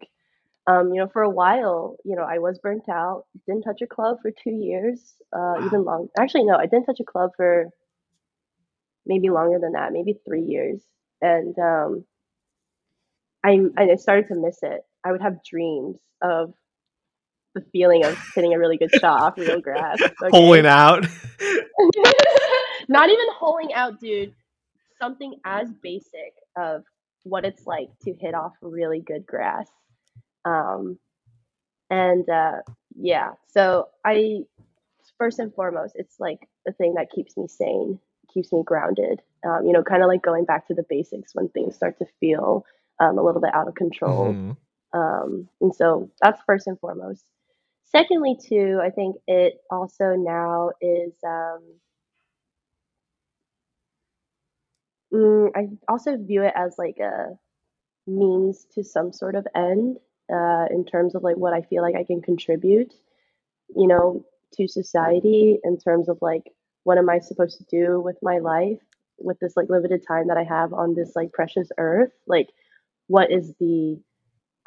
Um, you know, for a while, you know, I was burnt out. Didn't touch a club for two years, uh, even long. Actually, no, I didn't touch a club for maybe longer than that, maybe three years. And um, I, I started to miss it. I would have dreams of the feeling of hitting a really good shot off real grass. okay? Pulling out. Not even holing out, dude. Something as basic of what it's like to hit off really good grass. Um, and uh, yeah, so I first and foremost, it's like the thing that keeps me sane, keeps me grounded. Um, you know, kind of like going back to the basics when things start to feel um, a little bit out of control. Mhm. Um, and so that's first and foremost. Secondly, too, I think it also now is. Um, mm, I also view it as like a means to some sort of end uh, in terms of like what I feel like I can contribute, you know, to society in terms of like what am I supposed to do with my life with this like limited time that I have on this like precious earth? Like, what is the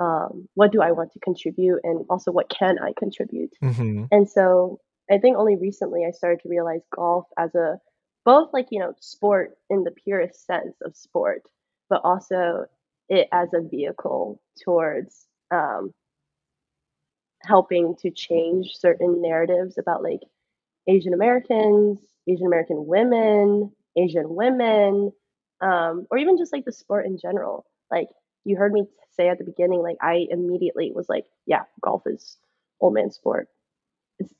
um, what do I want to contribute, and also what can I contribute? Mhm. And so I think only recently I started to realize golf as a both like, you know, sport in the purest sense of sport, but also it as a vehicle towards um, helping to change certain narratives about like Asian Americans, Asian American women, Asian women, um, or even just like the sport in general. Like you heard me say at the beginning, like I immediately was like, yeah, golf is old man sport. It's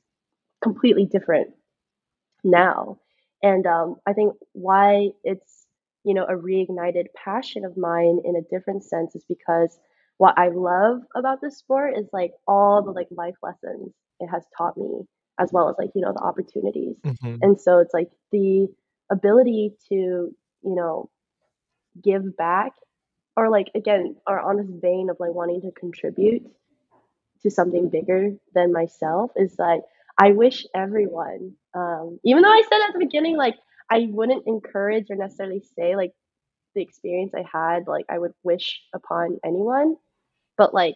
completely different now. And um, I think why it's, you know, a reignited passion of mine in a different sense is because what I love about this sport is like all the like life lessons it has taught me, as well as like, you know, the opportunities. Mhm. And so it's like the ability to, you know, give back or like again, are on this vein of like wanting to contribute to something bigger than myself is like I wish everyone, um, even though I said at the beginning, like I wouldn't encourage or necessarily say like the experience I had, like I would wish upon anyone, but like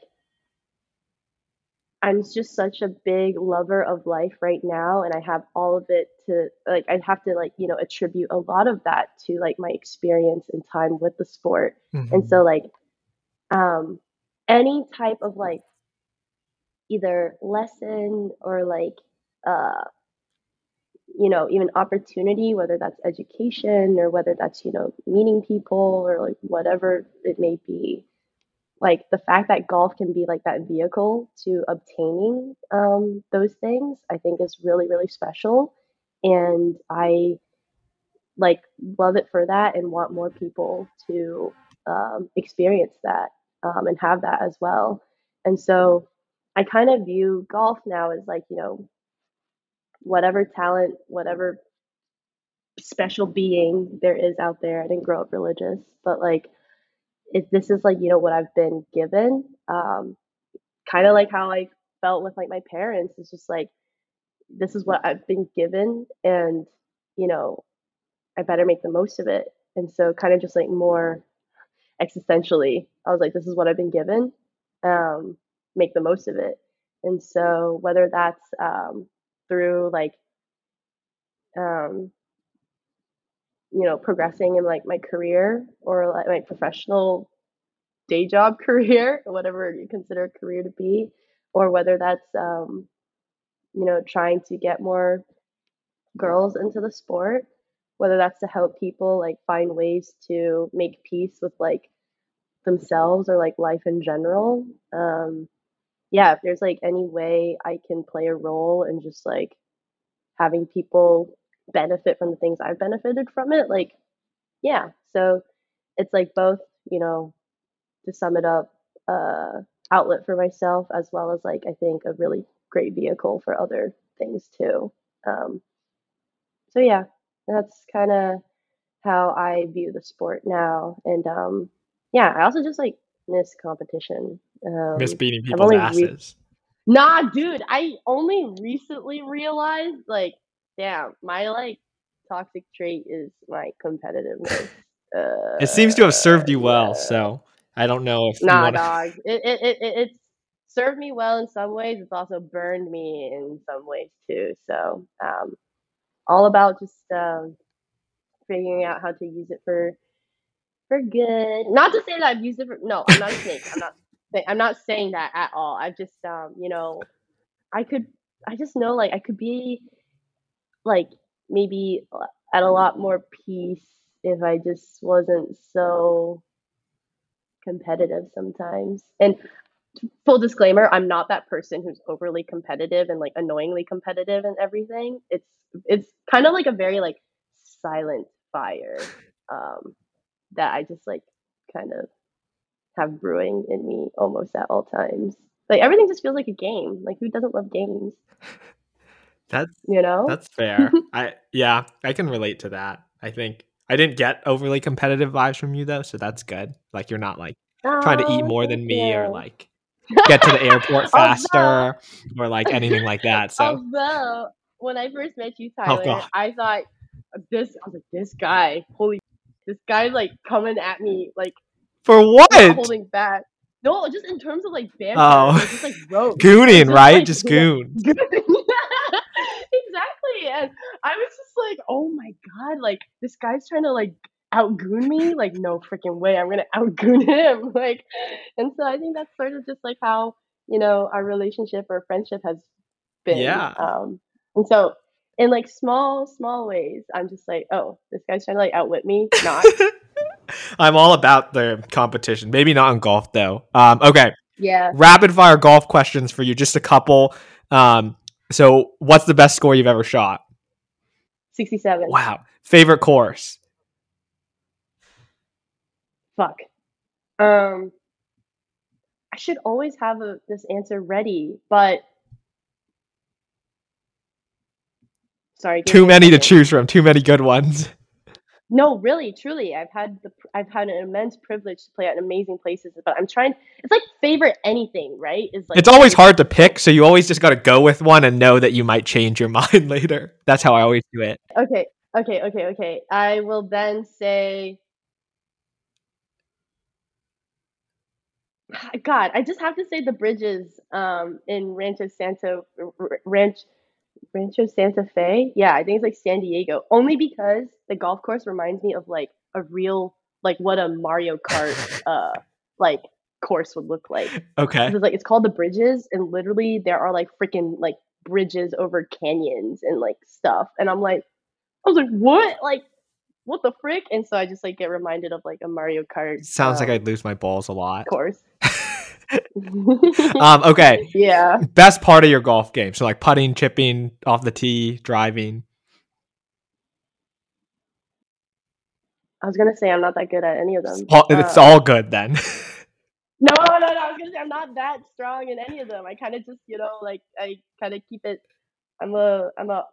I'm just such a big lover of life right now, and I have all of it to like. I'd have to like you know attribute a lot of that to like my experience and time with the sport, and Mhm. so like, um, any type of like either lesson or like uh you know even opportunity whether that's education or whether that's you know meeting people or like whatever it may be. Like the fact that golf can be like that vehicle to obtaining um, those things i think is really really special. And i like love it for that and want more people to um, experience that um, and have that as well. And so i kind of view golf now as like you know whatever talent whatever special being there is out there. I didn't grow up religious but like if this is like you know what i've been given um kind of like how i felt with like my parents it's just like this is what i've been given and you know i better make the most of it. And so kind of just like more existentially i was like this is what i've been given um make the most of it. And so whether that's um through like um you know progressing in like my career or like my professional day job career whatever you consider a career to be or whether that's um you know trying to get more girls into the sport whether that's to help people like find ways to make peace with like themselves or like life in general um yeah if there's like any way i can play a role in just like having people benefit from the things i've benefited from it like yeah. So it's like both you know to sum it up uh outlet for myself as well as like i think a really great vehicle for other things too. Um so yeah that's kind of how i view the sport now. And um yeah i also just like miss competition um Miss beating people's only re- asses. Nah, dude, I only recently realized, like, damn, my like toxic trait is my competitiveness. Uh, It seems to have served you well, yeah. so I don't know if Nah, wanna- dog. It, it, it, it it's served me well in some ways. It's also burned me in some ways too. So, um, all about just um, figuring out how to use it for for good. Not to say that I've used it for. No, I'm not a snake. I'm not. I'm not saying that at all. I just um, you know, I could. I just know like I could be like maybe at a lot more peace if I just wasn't so competitive sometimes. And full disclaimer, I'm not that person who's overly competitive and like annoyingly competitive and everything. It's it's kind of like a very like silent fire um that I just like kind of have brewing in me almost at all times. Like everything just feels like a game. Like who doesn't love games, That's you know? that's fair. I yeah, I can relate to that. I think I didn't get overly competitive vibes from you though, so that's good. Like you're not like trying to eat oh, more than me or like get to the airport Although- faster or like anything like that. So Although when I first met you, Oh, Tyler, God. I thought this. I was like, this guy, holy, this guy's like coming at me, like for what? holding back. No, just in terms of like banter, Oh. like, just like roast. Gooning, just, right? like, Just you goon. exactly, and I was just like, oh my god, like this guy's trying to like outgoon me. Like, no freaking way, I'm gonna outgoon him. Like, and so I think that's sort of just like how you know our relationship or friendship has been. Yeah. Um, and so in like small, small ways, I'm just like, oh, this guy's trying to like outwit me. Not. I'm all about the competition. Maybe not in golf though. Um, okay, yeah. rapid fire golf questions for you. Just a couple. Um, so what's the best score you've ever shot? 67. Wow. Favorite course? Fuck. Um, I should always have a, this answer ready, but sorry. Too many to choose from. Too many good ones. No, really, truly, I've had the I've had an immense privilege to play at amazing places, but I'm trying. It's like favorite anything, right? Is like it's always hard to pick, so you always just got to go with one and know that you might change your mind later. That's how I always do it. Okay, okay, okay, okay. I will then say. God, I just have to say the bridges um, in Rancho Santo, Ranch Rancho Santa Fe. Yeah, I think it's like San Diego. Only because the golf course reminds me of like a real like what a Mario Kart uh like course would look like. Okay. It's like it's called the bridges, and literally there are like freaking like bridges over canyons and like stuff. And I'm like, I was like, what? Like, what the frick? And so I just like get reminded of like a Mario Kart. Sounds like um, I'd lose my balls a lot. Of course. um, okay. yeah. Best part of your golf game. So like putting, chipping off the tee, driving. I was gonna say I'm not that good at any of them. It's all, it's Uh, all good then. No, no, no. I was gonna say I'm not that strong in any of them. I kind of just, you know, like I kind of keep it. I'm a, I'm a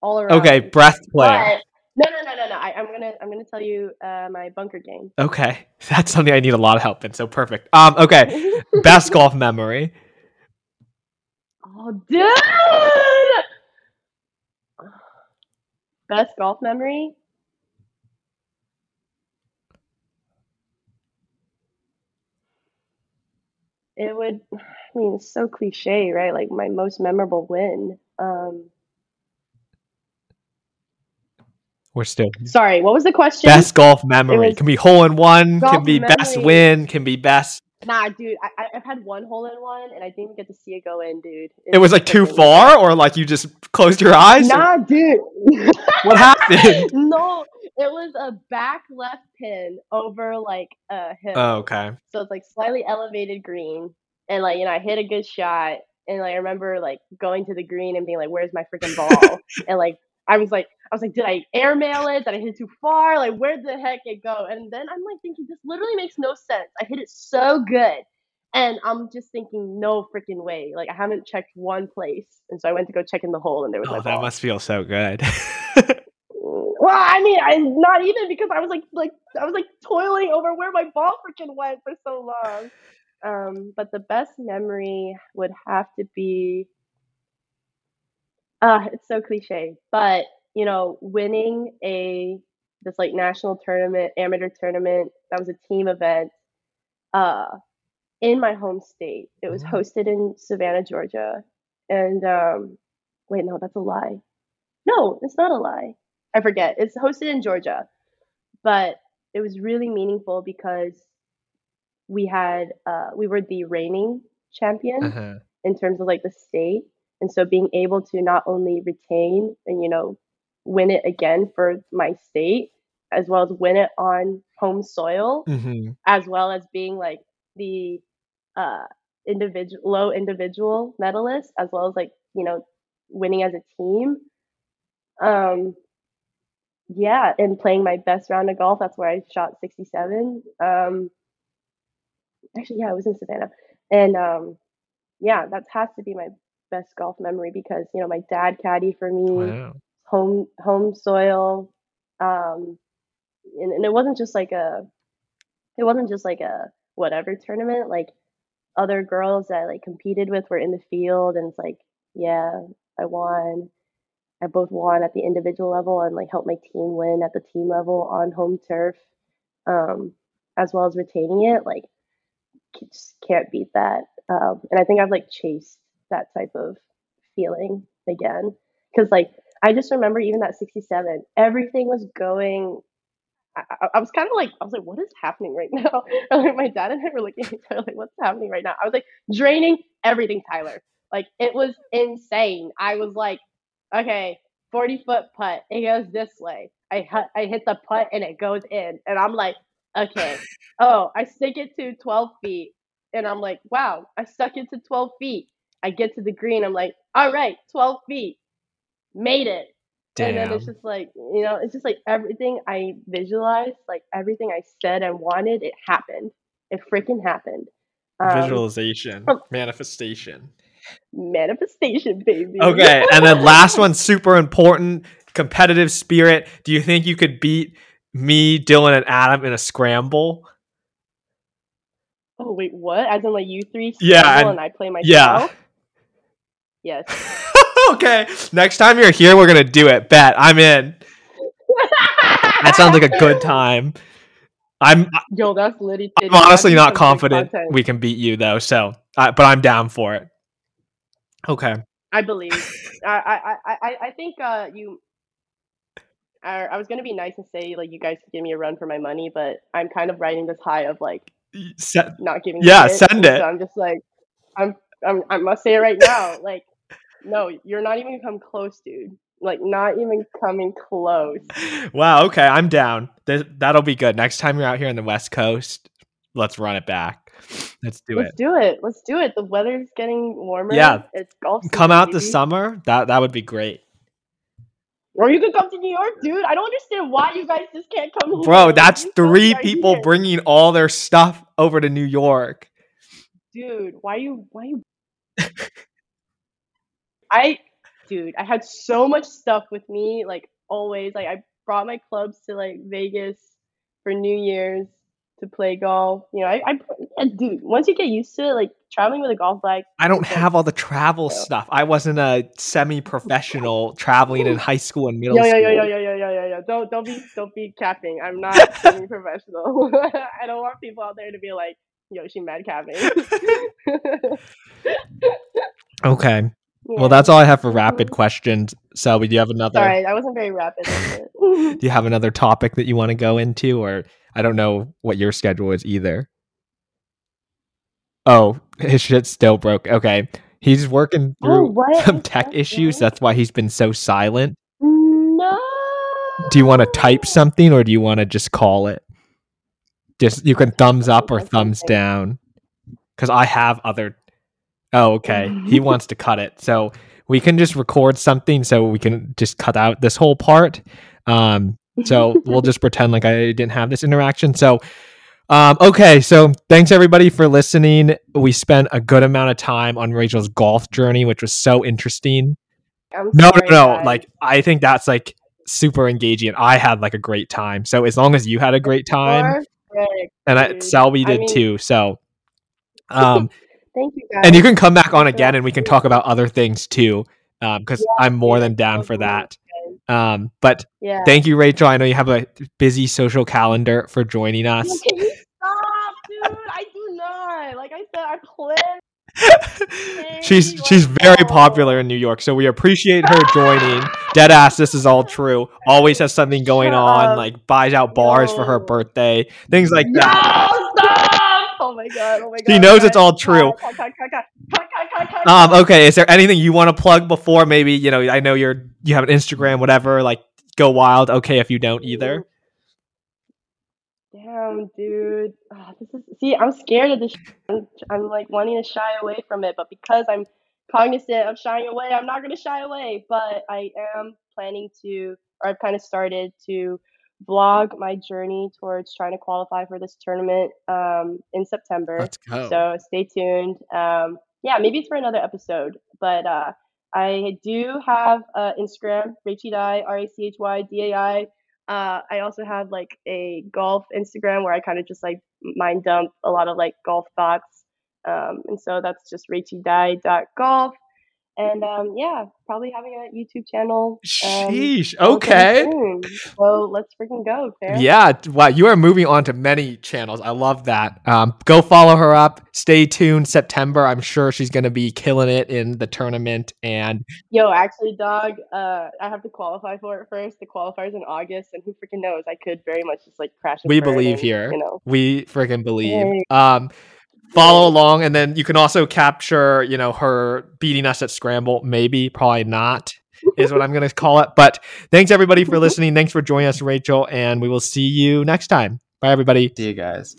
all around. okay, breath player. No, no, no, no, no. I, I'm gonna, I'm gonna tell you uh, my bunker game. Okay. That's something I need a lot of help in. So perfect. Um, okay. Best golf memory. oh, dude. Best golf memory. It would, I mean, it's so cliche, right? Like my most memorable win. Um, We're still sorry, what was the question? best golf memory. Can be hole in one, can be best win, can be best. Nah, dude, I, I've had one hole in one, and I didn't get to see it go in, dude. It was like too far, or like you just closed your eyes. or- Nah, dude. What happened? no, it was a back left pin over like a hill. Oh, okay. So it's like slightly elevated green, and like you know, I hit a good shot, and like I remember like going to the green and being like, "Where's my freaking ball?" and like I was like, I was like, "Did I airmail it? Did I hit it too far? Like where the heck it go?" And then I'm like thinking, this literally makes no sense. I hit it so good. And I'm just thinking, no freaking way. Like I haven't checked one place, and so I went to go check in the hole, and there was my Oh, that must feel so good. Well, I mean, I not even because I was like, like I was like toiling over where my ball freaking went for so long. Um, but the best memory would have to be, uh, it's so cliche, but you know, winning a this like national tournament, amateur tournament that was a team event, uh, in my home state. It was Oh. hosted in Savannah, Georgia, and um, wait, no, that's a lie. No, it's not a lie. I forget. It's hosted in Georgia, but it was really meaningful because we had uh, we were the reigning champion Uh-huh. in terms of like the state, and so being able to not only retain and you know win it again for my state, as well as win it on home soil, hmm as well as being like the uh individual low individual medalist as well as like you know winning as a team. Um yeah and playing my best round of golf that's where i shot 67 um actually yeah i was in savannah. And um yeah that has to be my best golf memory because you know my dad caddy for me. Wow. Home home soil um and, and it wasn't just like a it wasn't just like a whatever tournament like other girls that I like competed with were in the field and it's like yeah i won. I both won at the individual level and like helped my team win at the team level on home turf um as well as retaining it like just can't beat that um and i think i've like chased that type of feeling again because like I just remember even that 67, everything was going. I, I, was kind of like, I was like, what is happening right now? Like, my dad and I were looking at each other like, what's happening right now? I was like, draining everything, Tyler. Like, it was insane. I was like, okay, 40 foot putt. It goes this way. I, I hit the putt and it goes in. And I'm like, okay. Oh, I stick it to 12 feet. And I'm like, wow, I stuck it to 12 feet. I get to the green. I'm like, all right, 12 feet. Made it. And then it's just like, you know, it's just like everything I visualized, like everything I said and wanted, it happened. It freaking happened. Um, Visualization, manifestation. manifestation, baby. Okay, and then last one, super important, competitive spirit. Do you think you could beat me, Dylan, and Adam in a scramble? oh wait, what? As in like you three Yeah, and- and, I play myself? Yeah. Yes. okay, next time you're here, we're gonna do it. Bet I'm in. That sounds like a good time. I'm Yo, that's litty. I'm honestly not confident we can beat you though. So, I, but I'm down for it. Okay. I believe. I, I, I, I think uh, you. I, I was gonna be nice and say like you guys give me a run for my money, but I'm kind of riding this high of like Se- not giving. Yeah, it, send so it. I'm just like, I'm, I'm, I must say it right now. Like, no, you're not even come close, dude. Like, not even coming close. wow. Okay, I'm down. Th- that'll be good. Next time you're out here on the West Coast, let's run it back. Let's do it. Let's do it. Let's do it. The weather's getting warmer. Yeah. it's golf. Come season, out the summer. That that would be great, Or you could come to New York, dude. I don't understand why you guys just can't come bro. That's You three people bringing all their stuff over to New York. dude why you why you i dude i had so much stuff with me like always like i brought my clubs to like vegas for new year's to play golf you know i, I yeah, dude once you get used to it like traveling with a golf bag I don't have all the travel Yeah. stuff. I wasn't a semi-professional traveling in high school and middle yo, yo, school. yo, yo, yo, yo, yo, yo, yo. Don't, don't be, don't be capping. I'm not semi professional. I don't want people out there to be like, "Yo, she mad capping." Okay. Yeah. Well, that's all I have for rapid mm-hmm. questions. Shelby, do you have another? Sorry, I wasn't very rapid. Do you have another topic that you want to go into, or I don't know what your schedule is either. Oh, his shit still broke. Okay, he's working Oh, through what some tech that issues. That's why he's been so silent. No. Do you want to type something, or do you want to just call it? Just you can thumbs up or thumbs down. Because I have other. Oh, okay. He wants to cut it, so we can just record something, so we can just cut out this whole part. Um, so we'll just pretend like I didn't have this interaction. So, um, okay. So thanks everybody for listening. We spent a good amount of time on Rachel's golf journey, which was so interesting. I'm No, sorry, no, no. guys. Like I think that's like super engaging. I had like a great time. So as long as you had a great time, Perfect, and I. Shelby I did mean- too. So, um, Thank you guys. and you can come back on again, and we can talk about other things too. Um, because Yeah, I'm more dude, than down for that. Um, but yeah. Thank you, Rachel. I know you have a busy social calendar for joining us. Can you stop, dude? I do not. Like I said, I plan. she's she's very popular in New York, so we appreciate her joining. Dead ass, this is all true. Always has something going on, like buys out bars for her birthday, things like No, that. Oh my god! Oh my god! She knows it's all true. Um, okay, is there anything you want to plug before maybe, you know, I know you're you have an Instagram, whatever, like go wild. Okay, if you don't either. Damn, dude. Ah, this is see. I'm scared of this. sh- I'm, I'm like wanting to shy away from it, but because I'm cognizant of shying away, I'm not gonna shy away. But I am planning to, or I've kind of started to vlog my journey towards trying to qualify for this tournament um, in September. Let's go. So stay tuned. Um, yeah, maybe it's for another episode. But uh, I do have uh, Instagram, Rachy Dai, R A C H Y D A I. Uh, I also have like a golf Instagram where I kind of just like mind dump a lot of like golf thoughts. Um, and so that's just golf. And um, yeah, probably having a YouTube channel. Um, Sheesh. Okay. So let's freaking go, Fair. Yeah, wow, you are moving on to many channels. I love that. Um, go follow her up. Stay tuned. September, I'm sure she's going to be killing it in the tournament. And Yo, actually, dog, uh, I have to qualify for it first. The qualifier's in August, and who freaking knows? I could very much just like crash. we believe and, here. You know, We freaking believe. Um, follow along, and then you can also capture, you know, her beating us at Scramble. Maybe, probably not, is what I'm going to call it. But thanks everybody for mm-hmm. listening. Thanks for joining us, Rachel, and we will see you next time. Bye, everybody. See you guys.